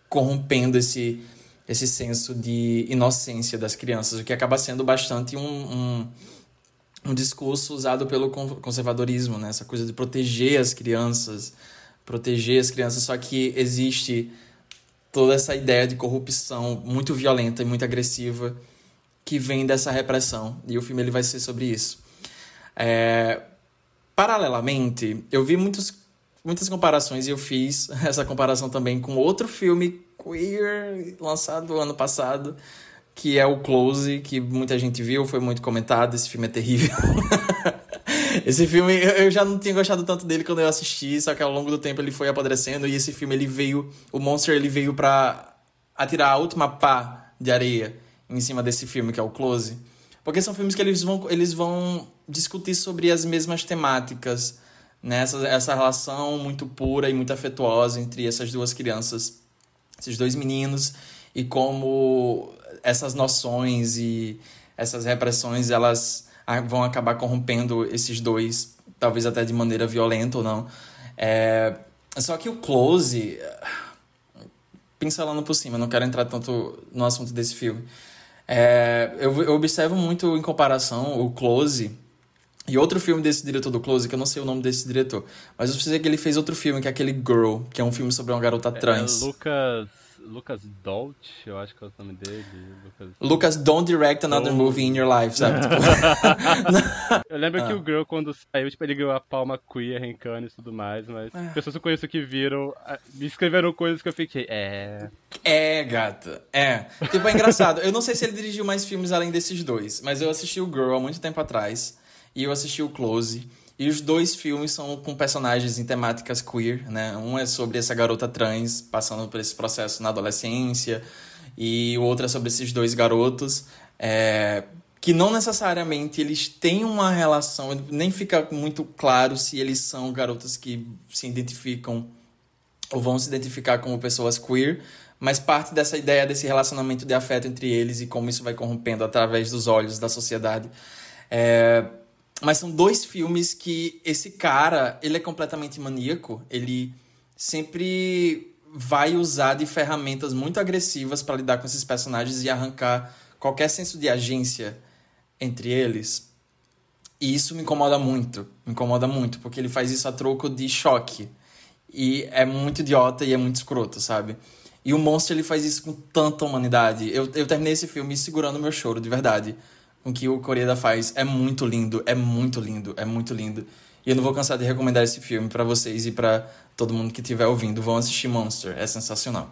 corrompendo esse, esse senso de inocência das crianças, o que acaba sendo bastante um, um, um discurso usado pelo conservadorismo, né? essa coisa de proteger as crianças, proteger as crianças, só que existe toda essa ideia de corrupção muito violenta e muito agressiva que vem dessa repressão. E o filme ele vai ser sobre isso. É... Paralelamente, eu vi muitos, muitas comparações e eu fiz [laughs] essa comparação também com outro filme queer lançado ano passado, que é o Close, que muita gente viu, foi muito comentado. Esse filme é terrível. [laughs] esse filme, eu já não tinha gostado tanto dele quando eu assisti, só que ao longo do tempo ele foi apodrecendo e esse filme ele veio, o Monster ele veio para atirar a última pá de areia em cima desse filme, que é o Close. Porque são filmes que eles vão, eles vão discutir sobre as mesmas temáticas, né? essa, essa relação muito pura e muito afetuosa entre essas duas crianças, esses dois meninos, e como essas noções e essas repressões elas vão acabar corrompendo esses dois, talvez até de maneira violenta ou não. É... Só que o Close, pincelando por cima, não quero entrar tanto no assunto desse filme. É, eu, eu observo muito em comparação o Close e outro filme desse diretor do Close, que eu não sei o nome desse diretor, mas eu preciso que ele fez outro filme, que é aquele Girl, que é um filme sobre uma garota trans. É, Lucas. Lucas Dolt, eu acho que é o nome dele. Lucas, Lucas Don't Direct Another don't... Movie in Your Life, sabe? [laughs] [laughs] eu lembro ah. que o Girl, quando saiu, tipo, ele ganhou a palma queer em Cannes e tudo mais, mas ah. pessoas que eu conheço que viram, ah, me escreveram coisas que eu fiquei, é... É, gata, é. Tipo, é engraçado. eu não sei se ele dirigiu mais filmes além desses dois, mas eu assisti o Girl há muito tempo atrás, e eu assisti o Close, e os dois filmes são com personagens em temáticas queer, né? Um é sobre essa garota trans passando por esse processo na adolescência, e o outro é sobre esses dois garotos, é, que não necessariamente eles têm uma relação, nem fica muito claro se eles são garotas que se identificam ou vão se identificar como pessoas queer, mas parte dessa ideia desse relacionamento de afeto entre eles e como isso vai corrompendo através dos olhos da sociedade. É, mas são dois filmes que esse cara, ele é completamente maníaco. Ele sempre vai usar de ferramentas muito agressivas para lidar com esses personagens e arrancar qualquer senso de agência entre eles. E isso me incomoda muito, me incomoda muito, porque ele faz isso a troco de choque. E é muito idiota e é muito escroto, sabe? E o Monster ele faz isso com tanta humanidade. Eu, eu terminei esse filme segurando meu choro, de verdade. O que o Coreeda faz. É muito lindo, é muito lindo, é muito lindo. E eu não vou cansar de recomendar esse filme para vocês e para todo mundo que estiver ouvindo. Vão assistir Monster, é sensacional.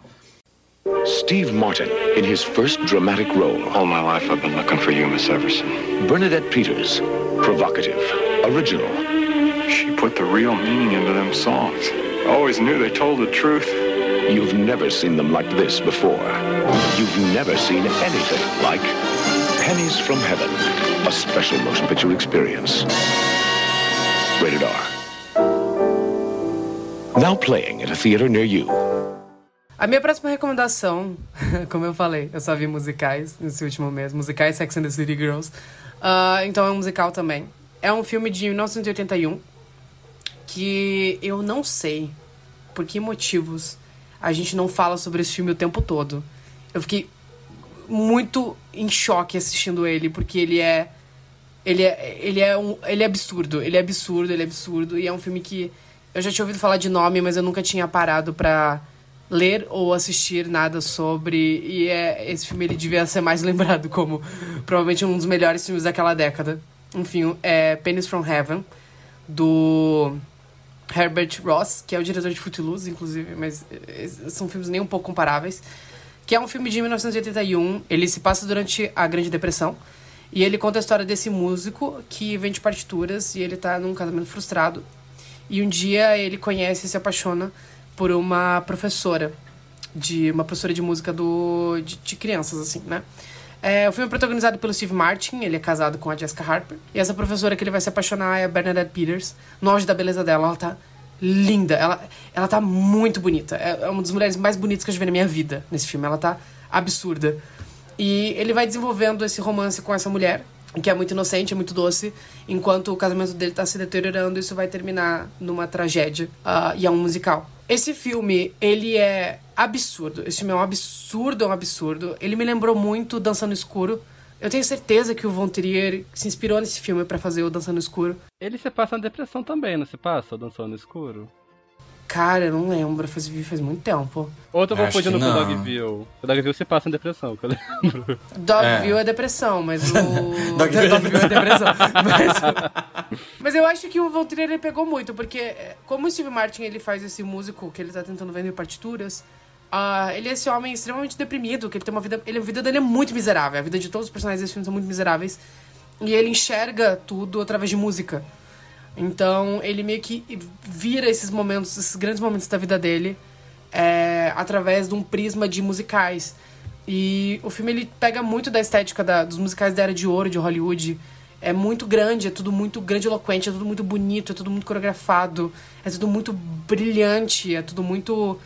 Steve Martin in his first dramatic role. All my life I've been looking for you, Miss Everson. Bernadette Peters, provocative, original. She put the real meaning into them songs. Always knew they told the truth. You've never seen them like this before. You've never seen anything like Pennies from Heaven, a special motion picture experience. Rated R. Now playing at a theater near you. A minha próxima recomendação, [laughs] como eu falei, eu só vi musicais nesse último mês, musicais Sex and the City Girls. Uh, então é um musical também. É um filme de 1981 que eu não sei por que motivos a gente não fala sobre esse filme o tempo todo. Eu fiquei muito em choque assistindo ele, porque ele é. Ele é, ele é, um, ele é absurdo. Ele é absurdo, ele é absurdo. E é um filme que eu já tinha ouvido falar de nome, mas eu nunca tinha parado pra ler ou assistir nada sobre. E é, esse filme ele devia ser mais [laughs] lembrado como provavelmente um dos melhores filmes daquela década. Enfim, é Penis from Heaven, do Herbert Ross, que é o diretor de Footloose, inclusive, mas eh, são filmes nem um pouco comparáveis. Que é um filme de 1981, ele se passa durante a Grande Depressão. E ele conta a história desse músico que vende partituras e ele tá num casamento frustrado. E um dia ele conhece e se apaixona por uma professora de uma professora de música do de, de crianças assim, né? É, o filme é protagonizado pelo Steve Martin, ele é casado com a Jessica Harper. E essa professora que ele vai se apaixonar é a Bernadette Peters. No auge da beleza dela, ela tá linda. Ela, ela tá muito bonita. É, é uma das mulheres mais bonitas que eu já vi na minha vida nesse filme. Ela tá absurda. E ele vai desenvolvendo esse romance com essa mulher, que é muito inocente, é muito doce, enquanto o casamento dele tá se deteriorando, isso vai terminar numa tragédia. Uh, e é um musical. Esse filme, ele é absurdo. Esse filme é um absurdo, é um absurdo. Ele me lembrou muito Dançando Escuro. Eu tenho certeza que o Von Trier se inspirou nesse filme para fazer o Dançando no Escuro. Ele se passa na depressão também, não se passa, o Dançando no Escuro? Cara, eu não lembro, faz, faz muito tempo. Outro eu vou confundindo com o Dogville. O Dogville se passa em depressão, que eu lembro. [laughs] Dogville é. é depressão, mas o... [laughs] Dogville é depressão. [laughs] mas... mas eu acho que o Von Trier ele pegou muito, porque é, como o Steve Martin ele faz esse músico que ele tá tentando vender partituras, uh, ele é esse homem extremamente deprimido, que ele tem uma vida... Ele, a vida dele é muito miserável, a vida de todos os personagens desse filme são muito miseráveis. E ele enxerga tudo através de música. Então ele meio que vira esses momentos, esses grandes momentos da vida dele é, através de um prisma de musicais. E o filme ele pega muito da estética da, dos musicais da era de ouro de Hollywood. É muito grande, é tudo muito grandiloquente, é tudo muito bonito, é tudo muito coreografado, é tudo muito brilhante, é tudo muito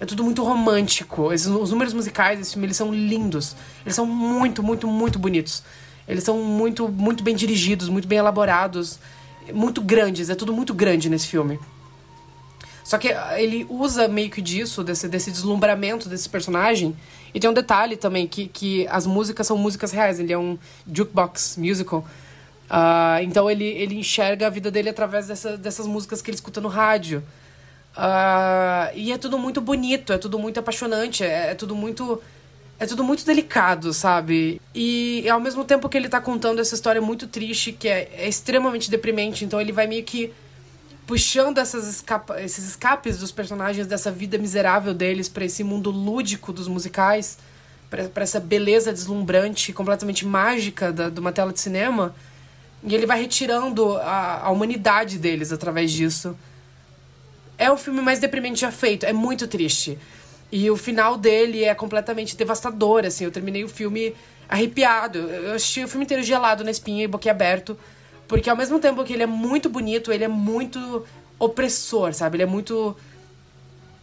é tudo muito romântico. Esses, os números musicais desse filme eles são lindos. Eles são muito, muito, muito bonitos. Eles são muito, muito bem dirigidos, muito bem elaborados muito grandes, é tudo muito grande nesse filme. Só que ele usa meio que disso, desse, desse deslumbramento desse personagem. E tem um detalhe também, que, que as músicas são músicas reais. Ele é um jukebox musical. Uh, então ele, ele enxerga a vida dele através dessa, dessas músicas que ele escuta no rádio. Uh, e é tudo muito bonito, é tudo muito apaixonante, é, é tudo muito é tudo muito delicado, sabe? E ao mesmo tempo que ele tá contando essa história muito triste, que é, é extremamente deprimente, então ele vai meio que puxando essas escapa esses escapes dos personagens dessa vida miserável deles para esse mundo lúdico dos musicais, para essa beleza deslumbrante, completamente mágica da, de uma tela de cinema. E ele vai retirando a, a humanidade deles através disso. É o filme mais deprimente já feito, é muito triste. E o final dele é completamente devastador, assim. Eu terminei o filme arrepiado. Eu assisti o filme inteiro gelado na espinha e boquiaberto. Porque ao mesmo tempo que ele é muito bonito, ele é muito opressor, sabe? Ele é muito.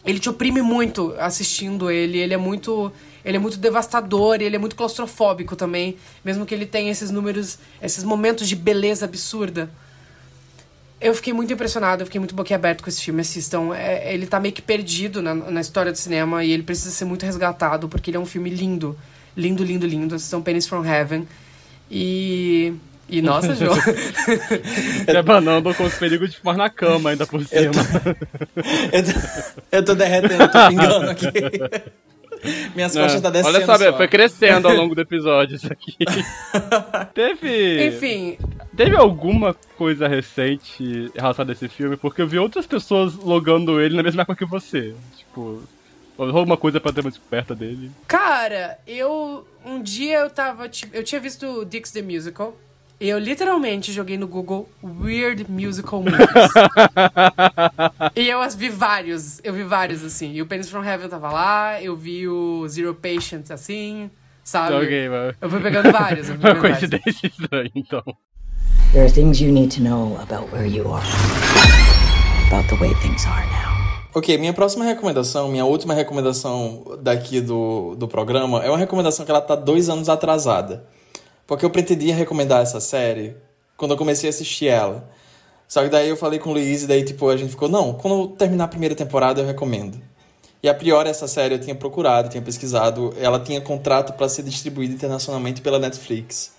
Ele te oprime muito assistindo ele. Ele é muito. Ele é muito devastador e ele é muito claustrofóbico também. Mesmo que ele tenha esses números, esses momentos de beleza absurda. Eu fiquei muito impressionado, eu fiquei muito boquiaberto com esse filme. Assistam. É, ele tá meio que perdido na, na história do cinema e ele precisa ser muito resgatado porque ele é um filme lindo. Lindo, lindo, lindo. Assistam Pennies from Heaven. E. E nossa, [laughs] João. Debanando com os perigos de fumar na cama ainda por cima. Eu tô, [laughs] eu tô, eu tô derretendo, tô pingando aqui. [laughs] [laughs] Minhas Não, costas tá descendo. Olha só, só. foi crescendo ao longo do episódio isso aqui. [laughs] Teve. Enfim. Teve alguma coisa recente relacionada a esse filme? Porque eu vi outras pessoas logando ele na mesma época que você. Tipo, alguma coisa pra ter uma descoberta dele. Cara, eu. Um dia eu tava. tipo, Eu tinha visto Dix the Musical. E eu literalmente joguei no Google Weird Musical Movies. [laughs] e eu as vi vários. Eu vi vários, assim. E o Pennies from Heaven tava lá. Eu vi o Zero Patient, assim. Sabe? Ok, mano. Eu fui pegando vários. Eu fui Uma [laughs] pegando vários. coincidência estranha, então. There are things you need to know about where you are, about the way things are now. Ok, minha próxima recomendação, minha última recomendação daqui do, do programa, é uma recomendação que ela tá dois anos atrasada. Porque eu pretendia recomendar essa série quando eu comecei a assistir ela. Só que daí eu falei com o Luiz e daí, tipo, a gente ficou, não, quando terminar a primeira temporada eu recomendo. E a priori essa série eu tinha procurado, tinha pesquisado, ela tinha contrato para ser distribuída internacionalmente pela Netflix.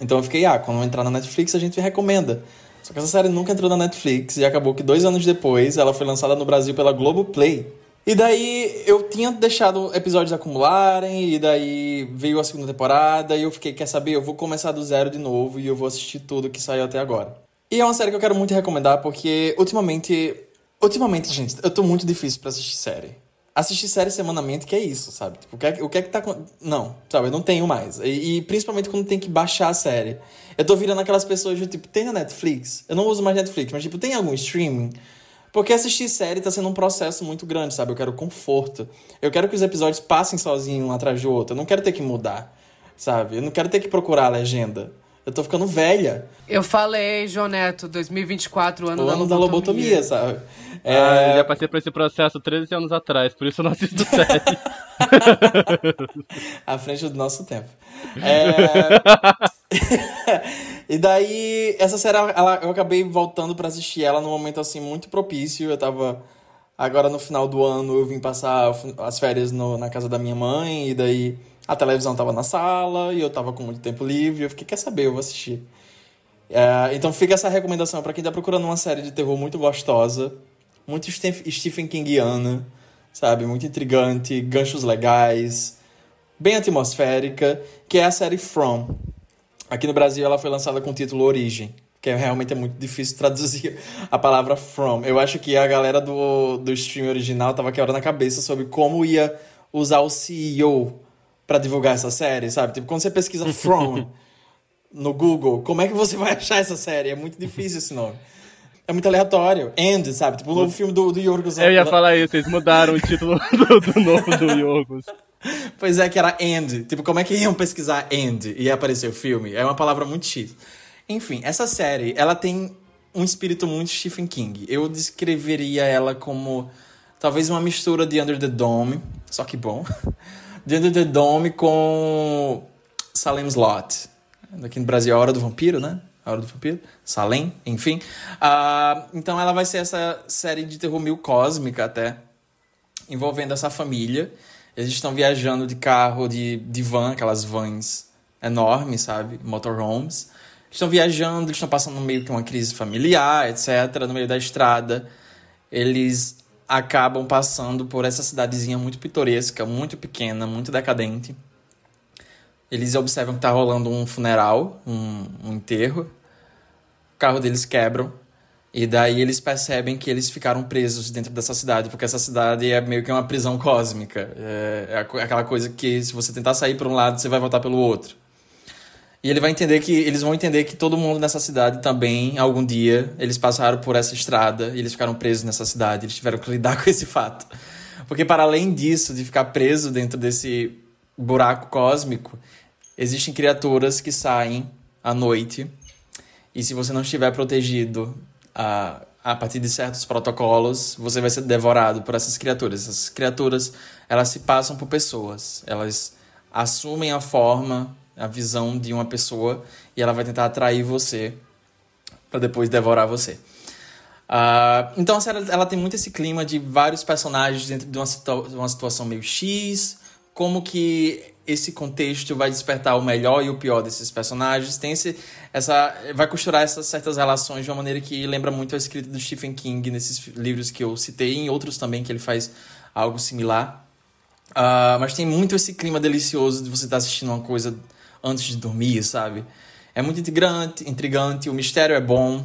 Então eu fiquei, ah, quando entrar na Netflix a gente recomenda. Só que essa série nunca entrou na Netflix e acabou que dois anos depois ela foi lançada no Brasil pela Globoplay. E daí eu tinha deixado episódios acumularem, e daí veio a segunda temporada, e eu fiquei, quer saber, eu vou começar do zero de novo e eu vou assistir tudo que saiu até agora. E é uma série que eu quero muito recomendar porque ultimamente. Ultimamente, gente, eu tô muito difícil pra assistir série. Assistir série semanalmente, que é isso, sabe? Tipo, o que é, o que, é que tá. Não, sabe? Eu não tenho mais. E, e principalmente quando tem que baixar a série. Eu tô virando aquelas pessoas de tipo, tem na Netflix? Eu não uso mais Netflix, mas tipo, tem algum streaming? Porque assistir série tá sendo um processo muito grande, sabe? Eu quero conforto. Eu quero que os episódios passem sozinhos um atrás do outro. Eu não quero ter que mudar, sabe? Eu não quero ter que procurar a legenda. Eu tô ficando velha. Eu falei, João Neto, 2024, ano, O da, ano da lobotomia, sabe? É... Ah, eu já passei por esse processo 13 anos atrás, por isso eu não assisto série. [laughs] à frente do nosso tempo. É... [laughs] e daí, essa série, ela, eu acabei voltando pra assistir ela num momento assim muito propício. Eu tava. Agora no final do ano eu vim passar as férias no- na casa da minha mãe, e daí a televisão tava na sala e eu tava com muito tempo livre. Eu fiquei, quer saber, eu vou assistir. É, então fica essa recomendação pra quem tá procurando uma série de terror muito gostosa, muito Steph- Stephen Kingiana, sabe? Muito intrigante, ganchos legais, bem atmosférica, que é a série From. Aqui no Brasil ela foi lançada com o título Origem, que é, realmente é muito difícil [laughs] traduzir a palavra From. Eu acho que a galera do, do stream original tava quebrando a cabeça sobre como ia usar o CEO pra divulgar essa série, sabe? Tipo, quando você pesquisa [laughs] From no Google, como é que você vai achar essa série? É muito difícil esse nome. É muito aleatório. End, sabe? Tipo o novo filme do, do Yorgos. Eu ia falar isso, eles mudaram o título [laughs] do, do novo do Yorgos. [laughs] Pois é, que era end. Tipo, como é que iam pesquisar end e ia aparecer o filme? É uma palavra muito X. Enfim, essa série, ela tem um espírito muito Stephen King. Eu descreveria ela como talvez uma mistura de Under the Dome, só que bom. [laughs] De Under the Dome com Salem's Lot. Aqui no Brasil, é a Hora do Vampiro, né? A Hora do Vampiro, Salem, enfim. Ah, então ela vai ser essa série de terror meio cósmica até, envolvendo essa família. Eles estão viajando de carro, de, de van, aquelas vans enormes, sabe? Motorhomes. Estão viajando, eles estão passando meio que uma crise familiar, etc. No meio da estrada. Eles acabam passando por essa cidadezinha muito pitoresca, muito pequena, muito decadente. Eles observam que tá rolando um funeral, um, um enterro. O carro deles quebram. E daí eles percebem que eles ficaram presos dentro dessa cidade, porque essa cidade é meio que uma prisão cósmica. É, é aquela coisa que se você tentar sair por um lado, você vai voltar pelo outro. E ele vai entender que eles vão entender que todo mundo nessa cidade também, algum dia, eles passaram por essa estrada e eles ficaram presos nessa cidade. Eles tiveram que lidar [laughs] com esse fato. Porque para além disso, de ficar preso dentro desse buraco cósmico, existem criaturas que saem à noite e se você não estiver protegido a, a partir de certos protocolos, você vai ser devorado por essas criaturas. Essas criaturas, elas se passam por pessoas. Elas assumem a forma, a visão de uma pessoa e ela vai tentar atrair você para depois devorar você. Ah, então a série ela tem muito esse clima de vários personagens dentro de uma, situa- uma situação meio X, como que esse contexto vai despertar o melhor e o pior desses personagens. Tem esse, essa, vai costurar essas certas relações de uma maneira que lembra muito a escrita do Stephen King nesses livros que eu citei, e em outros também que ele faz algo similar. Uh, mas tem muito esse clima delicioso de você estar assistindo uma coisa antes de dormir, sabe? É muito intrigante, intrigante, o mistério é bom.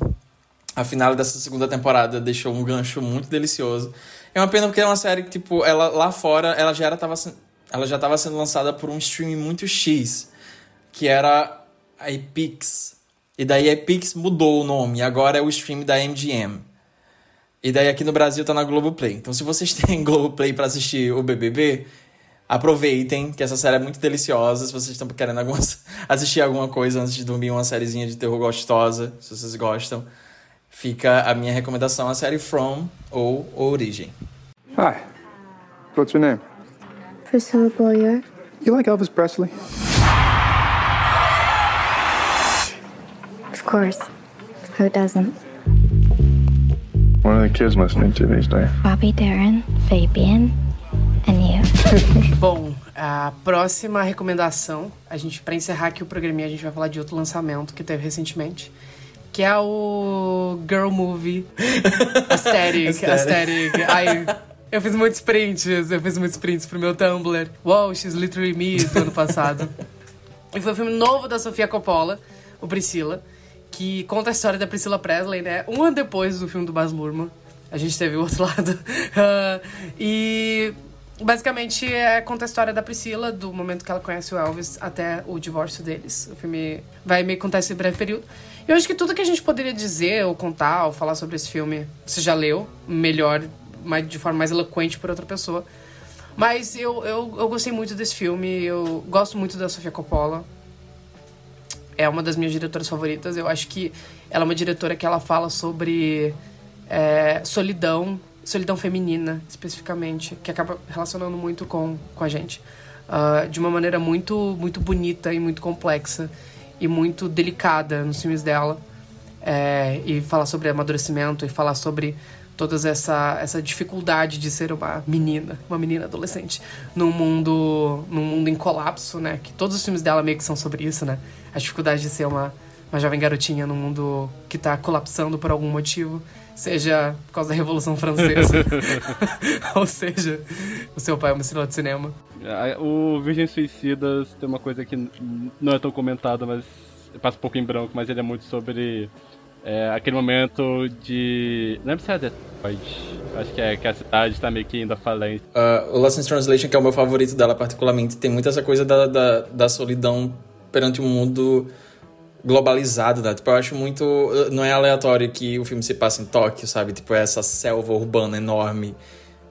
A final dessa segunda temporada deixou um gancho muito delicioso. É uma pena porque é uma série que, tipo, ela lá fora, ela já era, tava, ela já estava sendo lançada por um streaming muito X, que era a Epix. E daí a Epix mudou o nome, agora é o stream da MGM. E daí aqui no Brasil tá na Globoplay. Então se vocês [laughs] têm Globoplay para assistir o BBB, aproveitem, que essa série é muito deliciosa. Se vocês estão querendo algumas, [laughs] assistir alguma coisa antes de dormir, uma sériezinha de terror gostosa, se vocês gostam, fica a minha recomendação, a série From ou Origem. Hi, what's your name? Priscilla Boyer. You like Elvis Presley? Of course. Who doesn't? What are the kids listening to these days? Bobby Darin, Fabian, and you. [laughs] Bom, a próxima recomendação, a gente para encerrar aqui o programinha, a gente vai falar de outro lançamento que teve recentemente, que é o Girl Movie [laughs] Aesthetic. Aesthetic. Ai, eu fiz muitos prints, eu fiz muitos prints pro meu Tumblr. Wow, she's literally me do ano passado. [laughs] e foi um filme novo da Sofia Coppola, o Priscila, que conta a história da Priscila Presley, né? Um ano depois do filme do Baz Luhrmann. A gente teve o outro [laughs] lado. Uh, e basicamente é, conta a história da Priscila, do momento que ela conhece o Elvis até o divórcio deles. O filme vai meio contar esse breve período. Eu acho que tudo que a gente poderia dizer, ou contar, ou falar sobre esse filme, você já leu, melhor de forma mais eloquente por outra pessoa. Mas eu, eu, eu gostei muito desse filme, eu gosto muito da Sofia Coppola. É uma das minhas diretoras favoritas. Eu acho que ela é uma diretora que ela fala sobre é, solidão, solidão feminina, especificamente, que acaba relacionando muito com, com a gente. Uh, de uma maneira muito, muito bonita e muito complexa e muito delicada nos filmes dela. É, e falar sobre amadurecimento e falar sobre toda essa, essa dificuldade de ser uma menina, uma menina adolescente, num mundo, num mundo em colapso, né? Que todos os filmes dela meio que são sobre isso, né? A dificuldade de ser uma, uma jovem garotinha num mundo que tá colapsando por algum motivo, seja por causa da Revolução Francesa, [laughs] [laughs] ou seja, o seu pai é uma estrela de cinema. O Virgem Suicidas tem uma coisa que não é tão comentada, mas passa um pouco em branco, mas ele é muito sobre é, aquele momento de. Não lembro se é Detroit. Acho que é que a cidade está meio que indo à. Uh, o Lost in Translation, que é o meu favorito dela, particularmente, tem muito essa coisa da, da, da solidão perante um mundo globalizado, né? Tipo, eu acho muito. Não é aleatório que o filme se passa em Tóquio, sabe? Tipo, é essa selva urbana enorme,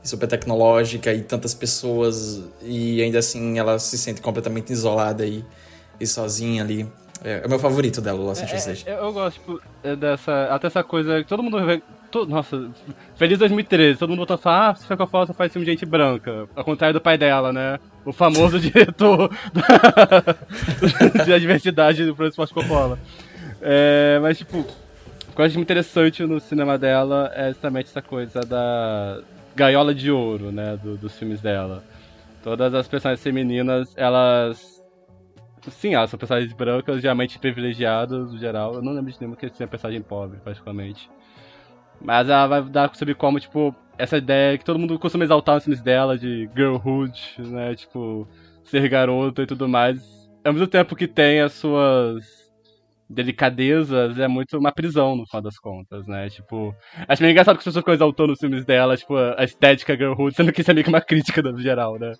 super tecnológica e tantas pessoas, e ainda assim ela se sente completamente isolada e, e sozinha ali. É, é o meu favorito dela, o Lost in Translation. É, é, eu gosto tipo, dessa. Até essa coisa que todo mundo. Nossa, feliz 2013, todo mundo voltou a falar, ah, Sofia Coppola faz filme de gente branca. Ao contrário do pai dela, né? O famoso [laughs] diretor da, [laughs] de diversidade do Francis Coppola. É, mas, tipo, o que eu acho interessante no cinema dela é justamente essa coisa da gaiola de ouro, né? Do, dos filmes dela. Todas as personagens femininas, elas Sim, elas são personagens brancas, geralmente privilegiadas, no geral. Eu não lembro de nenhuma que seja personagem pobre, praticamente. Mas ela vai dar sobre como, tipo, essa ideia que todo mundo costuma exaltar nos filmes dela, de girlhood, né? Tipo, ser garota e tudo mais. Ao mesmo tempo que tem as suas delicadezas, é muito uma prisão, no final das contas, né? Tipo, acho meio engraçado que as pessoas ficam exaltando nos filmes dela, tipo, a estética girlhood, sendo que isso é meio que uma crítica no geral, né?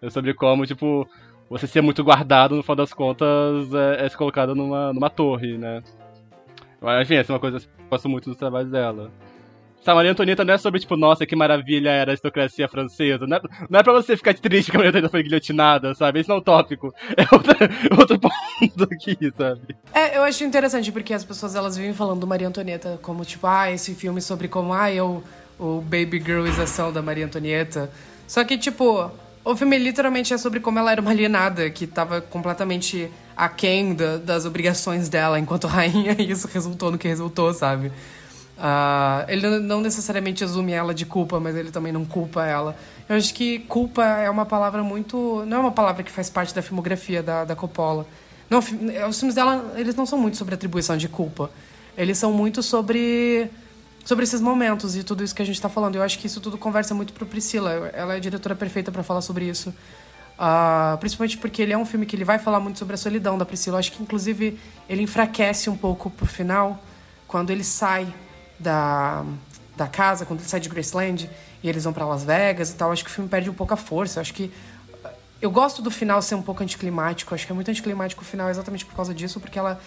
É sobre como, tipo, você ser muito guardado, no final das contas, é, é se colocado numa, numa torre, né? Mas, enfim, essa é uma coisa que eu gosto muito dos trabalhos dela. Essa Maria Antonieta não é sobre, tipo, nossa, que maravilha era a aristocracia francesa. Não é, não é pra você ficar triste que a Maria Antonieta foi guilhotinada, sabe? Esse não é o tópico. É outro, [laughs] outro ponto aqui, sabe? É, eu acho interessante porque as pessoas, elas vivem falando do Maria Antonieta como, tipo, ah, esse filme sobre como, ah, eu... O baby girlização da Maria Antonieta. Só que, tipo, o filme literalmente é sobre como ela era uma alienada, que estava completamente aquém da, das obrigações dela enquanto [laughs] rainha, e isso resultou no que resultou, sabe? Uh, ele não necessariamente exume ela de culpa, mas ele também não culpa ela. Eu acho que culpa é uma palavra muito. Não é uma palavra que faz parte da filmografia da, da Coppola. Não, os filmes dela, eles não são muito sobre atribuição de culpa. Eles são muito sobre sobre esses momentos e tudo isso que a gente está falando. Eu acho que isso tudo conversa muito para Priscila. Ela é a diretora perfeita para falar sobre isso. Uh, principalmente porque ele é um filme que ele vai falar muito sobre a solidão da Priscila. Eu acho que, inclusive, ele enfraquece um pouco pro final, quando ele sai da, da casa, quando ele sai de Graceland e eles vão para Las Vegas e tal. Eu acho que o filme perde um pouco a força. Eu acho que. Eu gosto do final ser um pouco anticlimático. Eu acho que é muito anticlimático o final exatamente por causa disso, porque ela,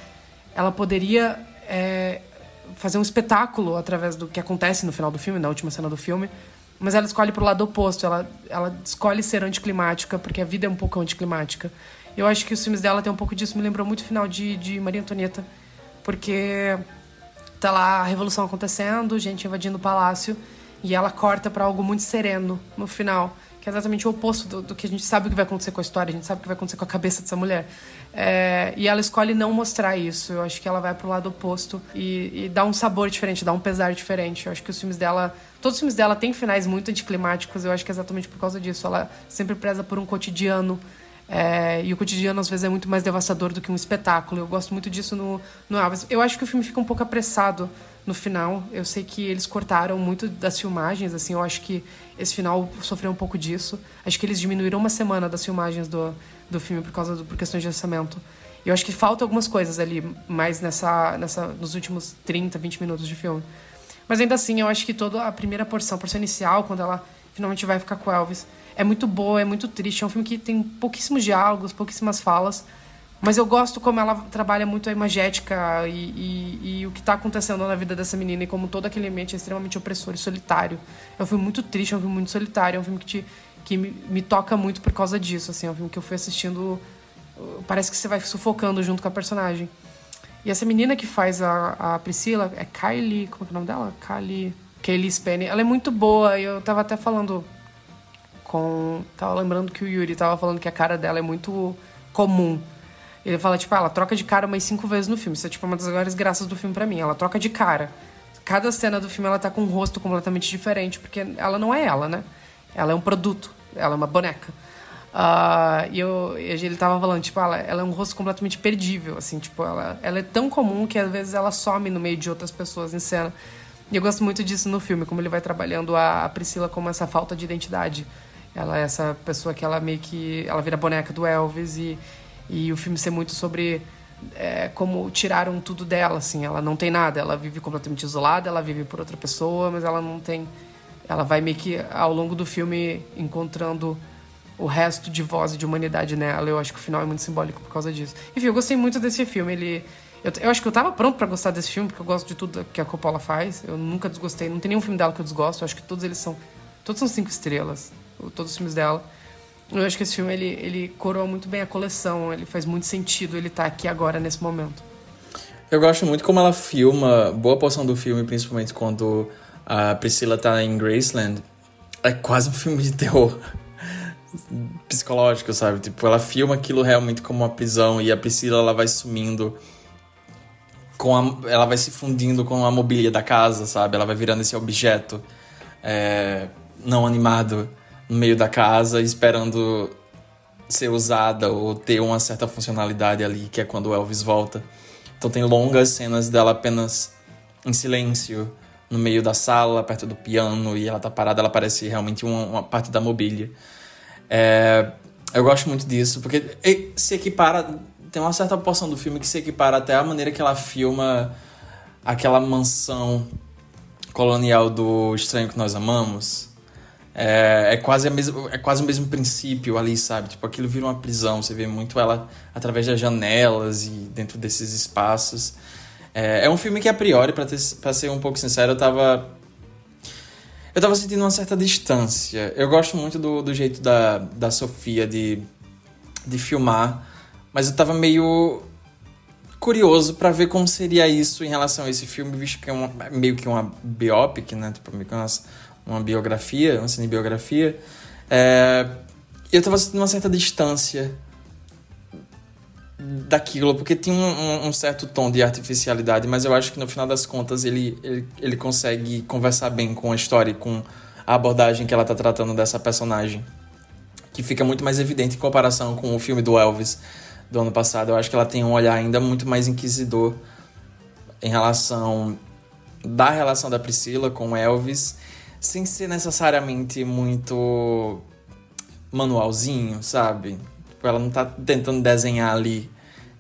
ela poderia. É, fazer um espetáculo através do que acontece no final do filme, na última cena do filme. Mas ela escolhe pro lado oposto, ela, ela escolhe ser anticlimática, porque a vida é um pouco anticlimática. Eu acho que os filmes dela tem um pouco disso, me lembrou muito o final de, de Maria Antonieta, porque tá lá a revolução acontecendo, gente invadindo o palácio, e ela corta para algo muito sereno no final que é exatamente o oposto do, do, que a gente sabe o que vai acontecer com a história, a gente sabe o que vai acontecer com a cabeça dessa mulher. É, e ela escolhe não mostrar isso. Eu acho que ela vai pro lado oposto e, e, dá um sabor diferente, dá um pesar diferente. Eu acho que os filmes dela. Todos os filmes dela têm finais muito anticlimáticos, eu acho que é exatamente por causa disso. Ela sempre preza por um cotidiano. É, e o cotidiano às vezes é muito mais devastador do que um espetáculo. Eu gosto muito disso no, no Elvis. Eu acho que o filme fica um pouco apressado no final. Eu sei que eles cortaram muito das filmagens, assim, eu acho que esse final sofreu um pouco disso. Acho que eles diminuíram uma semana das filmagens do, do filme por causa do, por questões de orçamento. Eu acho que falta algumas coisas ali, mais nessa, nessa, nos últimos 30, 20 minutos de filme. Mas ainda assim, eu acho que toda a primeira porção, a porção inicial, quando ela finalmente vai ficar com Elvis, é muito boa, é muito triste. É um filme que tem pouquíssimos diálogos, pouquíssimas falas. Mas eu gosto como ela trabalha muito a imagética e, e, e o que está acontecendo na vida dessa menina e como todo aquele ambiente é extremamente opressor e solitário. É um filme muito triste, é um filme muito solitário, é um filme que, te, que me, me toca muito por causa disso. Assim, é um filme que eu fui assistindo, parece que você vai sufocando junto com a personagem. E essa menina que faz a, a Priscila é Kylie, como é, é o nome dela? Kylie, Kylie Spenny. Ela é muito boa e eu tava até falando com... Tava lembrando que o Yuri tava falando que a cara dela é muito comum ele fala, tipo, ah, ela troca de cara umas cinco vezes no filme. Isso é, tipo, uma das maiores graças do filme para mim. Ela troca de cara. Cada cena do filme ela tá com um rosto completamente diferente, porque ela não é ela, né? Ela é um produto. Ela é uma boneca. Uh, e, eu, ele tava falando, tipo, ela, ela é um rosto completamente perdível, assim, tipo, ela, ela é tão comum que às vezes ela some no meio de outras pessoas em cena. E eu gosto muito disso no filme, como ele vai trabalhando a, a Priscila como essa falta de identidade. Ela é essa pessoa que ela meio que. Ela vira boneca do Elvis e, e o filme ser muito sobre é, como tiraram tudo dela, assim. Ela não tem nada, ela vive completamente isolada, ela vive por outra pessoa, mas ela não tem. Ela vai meio que ao longo do filme encontrando o resto de voz e de humanidade nela. Eu acho que o final é muito simbólico por causa disso. Enfim, eu gostei muito desse filme. Ele. Eu, eu acho que eu tava pronto para gostar desse filme, porque eu gosto de tudo que a Coppola faz. Eu nunca desgostei. Não tem nenhum filme dela que eu desgosto. Eu acho que todos eles são. Todos são cinco estrelas. Todos os filmes dela. Eu acho que esse filme ele, ele coroa muito bem a coleção, ele faz muito sentido ele estar tá aqui agora nesse momento. Eu gosto muito como ela filma boa porção do filme, principalmente quando a Priscila tá em Graceland. É quase um filme de terror [laughs] psicológico, sabe? Tipo, ela filma aquilo realmente como uma prisão e a Priscila ela vai sumindo com a, ela vai se fundindo com a mobília da casa, sabe? Ela vai virando esse objeto é, não animado no meio da casa esperando ser usada ou ter uma certa funcionalidade ali, que é quando o Elvis volta. Então tem longas cenas dela apenas em silêncio, no meio da sala, perto do piano, e ela tá parada, ela parece realmente uma, uma parte da mobília. É, eu gosto muito disso, porque se equipara. Tem uma certa porção do filme que se equipara até a maneira que ela filma aquela mansão colonial do Estranho que Nós Amamos é, é, quase a mesma, é quase o mesmo princípio ali, sabe? Tipo, aquilo vira uma prisão. Você vê muito ela através das janelas e dentro desses espaços. É, é um filme que, a priori, para ser um pouco sincero, eu tava. Eu tava sentindo uma certa distância. Eu gosto muito do, do jeito da, da Sofia de, de filmar, mas eu tava meio curioso para ver como seria isso em relação a esse filme, visto que é uma, meio que uma biopic, né? Tipo, meio que umas, uma biografia, uma cinebiografia, é, eu estava sentindo uma certa distância daquilo, porque tinha um, um, certo tom de artificialidade, mas eu acho que no final das contas ele, ele, ele consegue conversar bem com a história e com a abordagem que ela tá tratando dessa personagem, que fica muito mais evidente em comparação com o filme do Elvis do ano passado. Eu acho que ela tem um olhar ainda muito mais inquisidor em relação da relação da Priscila com Elvis, sem ser necessariamente muito manualzinho, sabe? Ela não tá tentando desenhar ali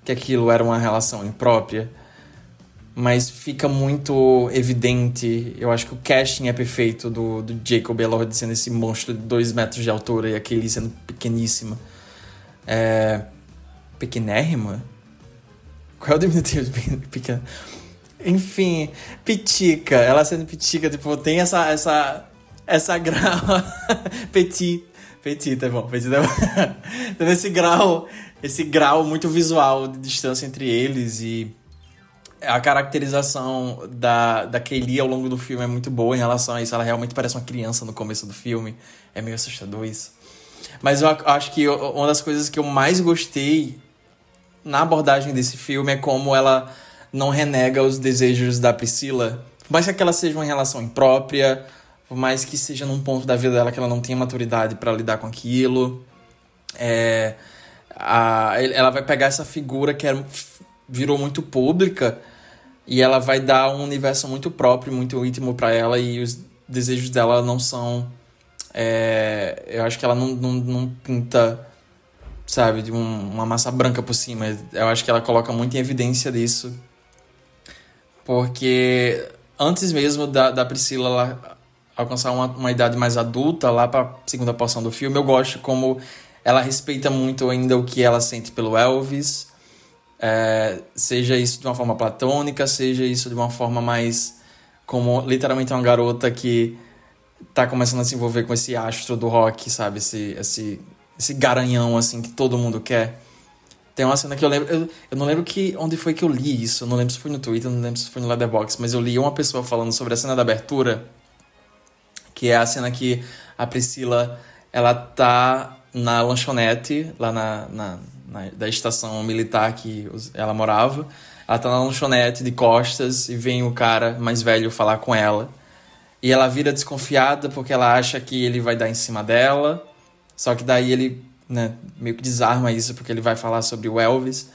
que aquilo era uma relação imprópria. Mas fica muito evidente. Eu acho que o casting é perfeito do, do Jacob Elord sendo esse monstro de dois metros de altura e aquele sendo pequeníssima. É. Pequenérrima? Qual é o diminutivo de pequena? Enfim, pitica. Ela sendo pitica, tipo, tem essa. essa essa [laughs] grava. Petit. Petit, tá bom. Petit, tá bom. [laughs] Tem esse grau, esse grau muito visual de distância entre eles e a caracterização da, da Kaylee ao longo do filme é muito boa em relação a isso. Ela realmente parece uma criança no começo do filme. É meio assustador isso. Mas eu acho que uma das coisas que eu mais gostei na abordagem desse filme é como ela não renega os desejos da Priscila. Por mais que ela seja uma relação imprópria, por mais que seja num ponto da vida dela que ela não tenha maturidade para lidar com aquilo. É, a, ela vai pegar essa figura que era, virou muito pública e ela vai dar um universo muito próprio, muito íntimo para ela e os desejos dela não são. É, eu acho que ela não, não, não pinta, sabe, de um, uma massa branca por cima. Eu acho que ela coloca muito em evidência disso. Porque antes mesmo da, da Priscila lá alcançar uma, uma idade mais adulta, lá para segunda porção do filme, eu gosto como ela respeita muito ainda o que ela sente pelo Elvis, é, seja isso de uma forma platônica, seja isso de uma forma mais como literalmente uma garota que tá começando a se envolver com esse astro do rock, sabe? Esse, esse, esse garanhão, assim, que todo mundo quer. Tem uma cena que eu lembro. Eu, eu não lembro que, onde foi que eu li isso. Eu não lembro se foi no Twitter, não lembro se foi no Letterboxd, mas eu li uma pessoa falando sobre a cena da abertura que é a cena que a Priscila ela tá na lanchonete lá na, na, na da estação militar que ela morava. Ela tá na lanchonete de costas e vem o cara mais velho falar com ela. E ela vira desconfiada porque ela acha que ele vai dar em cima dela. Só que daí ele né, meio que desarma isso porque ele vai falar sobre o Elvis.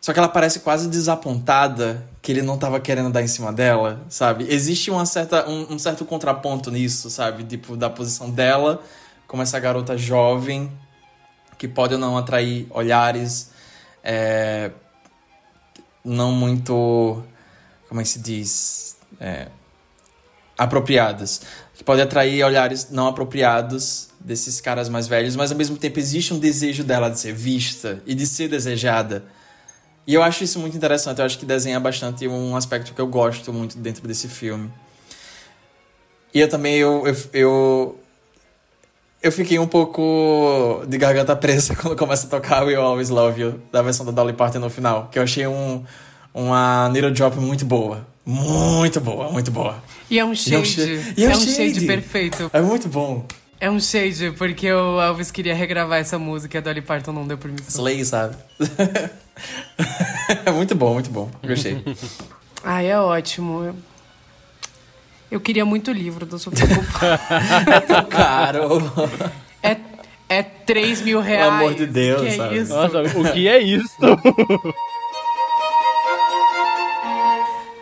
Só que ela parece quase desapontada que ele não tava querendo dar em cima dela, sabe? Existe uma certa, um, um certo contraponto nisso, sabe? Tipo, da posição dela como essa garota jovem que pode ou não atrair olhares é, não muito. Como é que se diz? É, apropriados. Que pode atrair olhares não apropriados desses caras mais velhos, mas ao mesmo tempo existe um desejo dela de ser vista e de ser desejada. E eu acho isso muito interessante, eu acho que desenha bastante um aspecto que eu gosto muito dentro desse filme. E eu também, eu, eu, eu, eu fiquei um pouco de garganta presa [laughs] quando começa a tocar We Always Love You, da versão da Dolly Parton no final, que eu achei um, uma needle drop muito boa. Muito boa, muito boa. E é um shade. E é um shade, é um shade. shade perfeito. É muito bom. É um shade, porque o Elvis queria regravar essa música e a Dolly Parton não deu permissão. Slay, sabe? [laughs] é [laughs] muito bom, muito bom. Gostei. Ai, é ótimo. Eu queria muito o livro do Sofia É tão [laughs] caro. É, é 3 mil reais. Pelo amor de Deus, que sabe? É isso? Nossa, o que é isso? [laughs]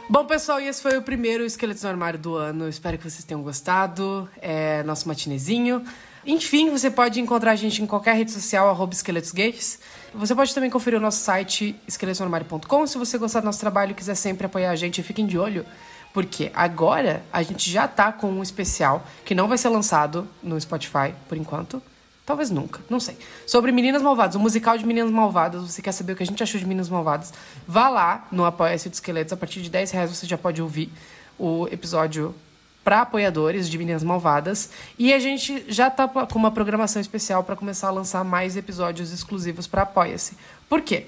Bom, pessoal, e esse foi o primeiro Esqueletos no Armário do ano. Espero que vocês tenham gostado. É nosso matinezinho. Enfim, você pode encontrar a gente em qualquer rede social, arroba esqueletosgays. Você pode também conferir o nosso site, esqueletosnoarmário.com. Se você gostar do nosso trabalho e quiser sempre apoiar a gente, fiquem de olho. Porque agora a gente já tá com um especial que não vai ser lançado no Spotify por enquanto. Talvez nunca, não sei. Sobre Meninas Malvadas, o musical de Meninas Malvadas. Você quer saber o que a gente achou de Meninas Malvadas? Vá lá no Apoia-se de Esqueletos. A partir de 10 reais você já pode ouvir o episódio para apoiadores de Meninas Malvadas. E a gente já tá com uma programação especial para começar a lançar mais episódios exclusivos para Apoia-se. Por quê?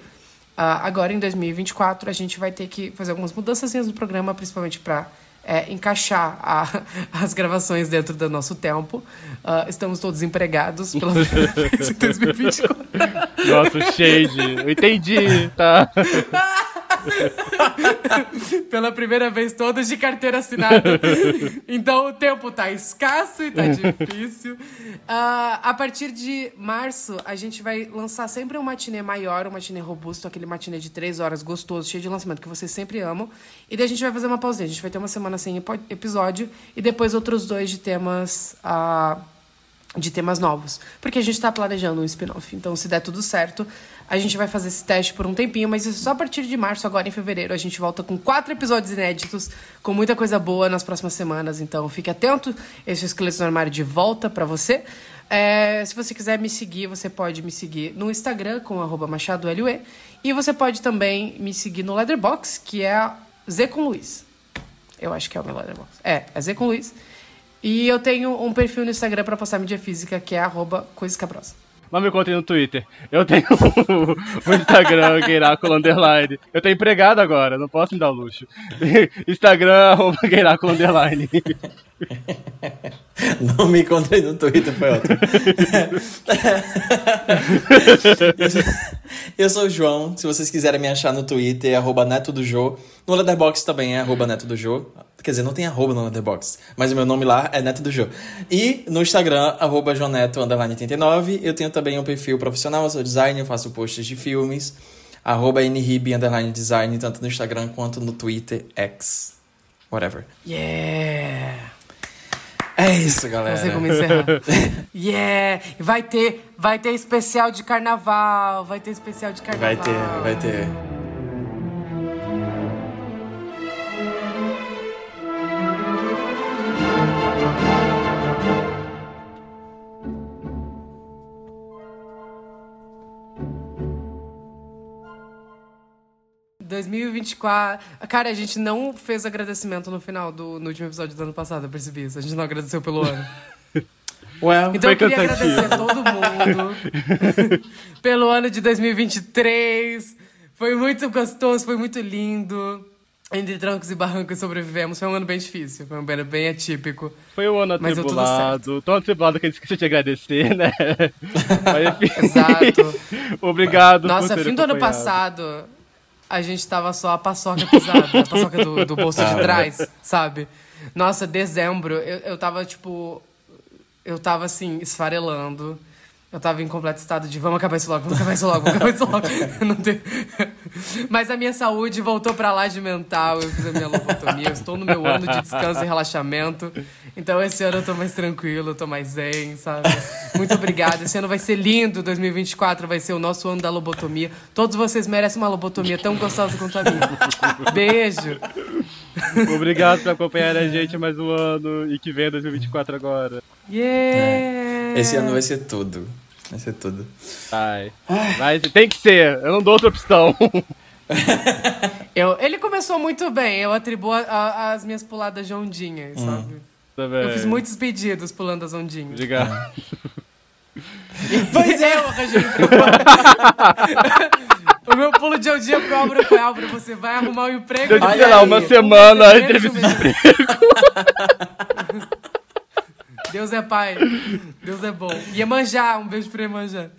Uh, agora em 2024 a gente vai ter que fazer algumas mudanças no programa, principalmente para é, encaixar a- [laughs] as gravações dentro do nosso tempo. Ah, estamos todos empregados pela primeira [laughs] vez [laughs] em 2024. Nossa, shade. Eu entendi, tá? [laughs] Pela primeira vez, todos de carteira assinada. Então o tempo tá escasso e tá difícil. Ah, a partir de março, a gente vai lançar sempre um matinê maior, um matinê robusto, aquele matinê de três horas gostoso, cheio de lançamento, que vocês sempre amam. E daí a gente vai fazer uma pausinha. A gente vai ter uma semana sem episódio e depois outros dois de temas. ah, de temas novos. Porque a gente tá planejando um spin-off. Então, se der tudo certo, a gente vai fazer esse teste por um tempinho, mas isso só a partir de março, agora em fevereiro. A gente volta com quatro episódios inéditos, com muita coisa boa nas próximas semanas. Então, fique atento. Esse é Esqueleto no Armário de volta pra você. É, se você quiser me seguir, você pode me seguir no Instagram com arroba machadolue. E você pode também me seguir no Leatherbox, que é Z com Luiz. Eu acho que é o meu Letterboxd. É, é Z com Luiz. E eu tenho um perfil no Instagram pra postar mídia física, que é arroba coisa cabrosa. Mas me contem no Twitter. Eu tenho [laughs] o Instagram, Gueiráculo Underline. Eu tenho empregado agora, não posso me dar o luxo. [laughs] Instagram, arroba Gueiráculo Underline. [laughs] Não me encontrei no Twitter, foi ótimo. Eu sou o João. Se vocês quiserem me achar no Twitter, é arroba Neto do Jô. No Letterboxd também é arroba Neto do Jô. Quer dizer, não tem arroba no Letterboxd, mas o meu nome lá é Neto do Jô. E no Instagram, arroba Joneto, underline 89. Eu tenho também um perfil profissional, eu sou designer, eu faço posts de filmes. Arroba nrib, underline design, tanto no Instagram quanto no Twitter, X. Whatever. Yeah! É isso, galera. Não sei como encerrar. [laughs] yeah! Vai ter, vai ter especial de carnaval. Vai ter especial de carnaval. Vai ter, vai ter. 2024. Cara, a gente não fez agradecimento no final do no último episódio do ano passado, eu percebi isso. A gente não agradeceu pelo ano. [laughs] Well, Então eu queria agradecer a todo mundo [laughs] pelo ano de 2023. Foi muito gostoso, foi muito lindo. Entre trancos e barrancos sobrevivemos. Foi um ano bem difícil, foi um ano bem atípico. Foi um ano atribulado. Tão atribulado que a gente esqueceu de agradecer, né? [laughs] Mas. Exato. Obrigado Nossa, fim do ano passado, a gente tava só a paçoca pisada, a paçoca do, do bolso de trás, sabe? Nossa, dezembro, eu, eu tava, tipo. Eu tava assim, esfarelando. Eu tava em completo estado de vamos acabar isso logo, vamos acabar isso logo, vamos acabar isso logo. [laughs] Tenho- [laughs] Mas a minha saúde voltou pra lá de mental, eu fiz a minha lobotomia, eu estou no meu ano de descanso e relaxamento. Então esse ano eu tô mais tranquilo, eu tô mais zen, sabe? Muito obrigada. Esse ano vai ser lindo, 2024 vai ser o nosso ano da lobotomia. Todos vocês merecem uma lobotomia tão gostosa quanto a minha. Beijo. Obrigado por acompanhar a gente mais um ano e que venha 2024 agora. Yeah! Esse ano vai ser tudo. Vai ser tudo. Vai. Vai, tem que ser. Eu não dou outra opção. [laughs] Eu, ele começou muito bem, eu atribuo a- a- as minhas puladas de ondinhas, sabe? Tá Eu fiz muitos pedidos pulando as ondinhas. Obrigado. [laughs] Pois é, eu arranjei um. O meu pulo de ondinha pro Álvaro foi, Álvaro, você vai arrumar um emprego. Eu disse, sei lá, uma semana, entrevista de emprego. [laughs] Deus é pai. Deus é bom. Iemanjá, um beijo pro Iemanjá.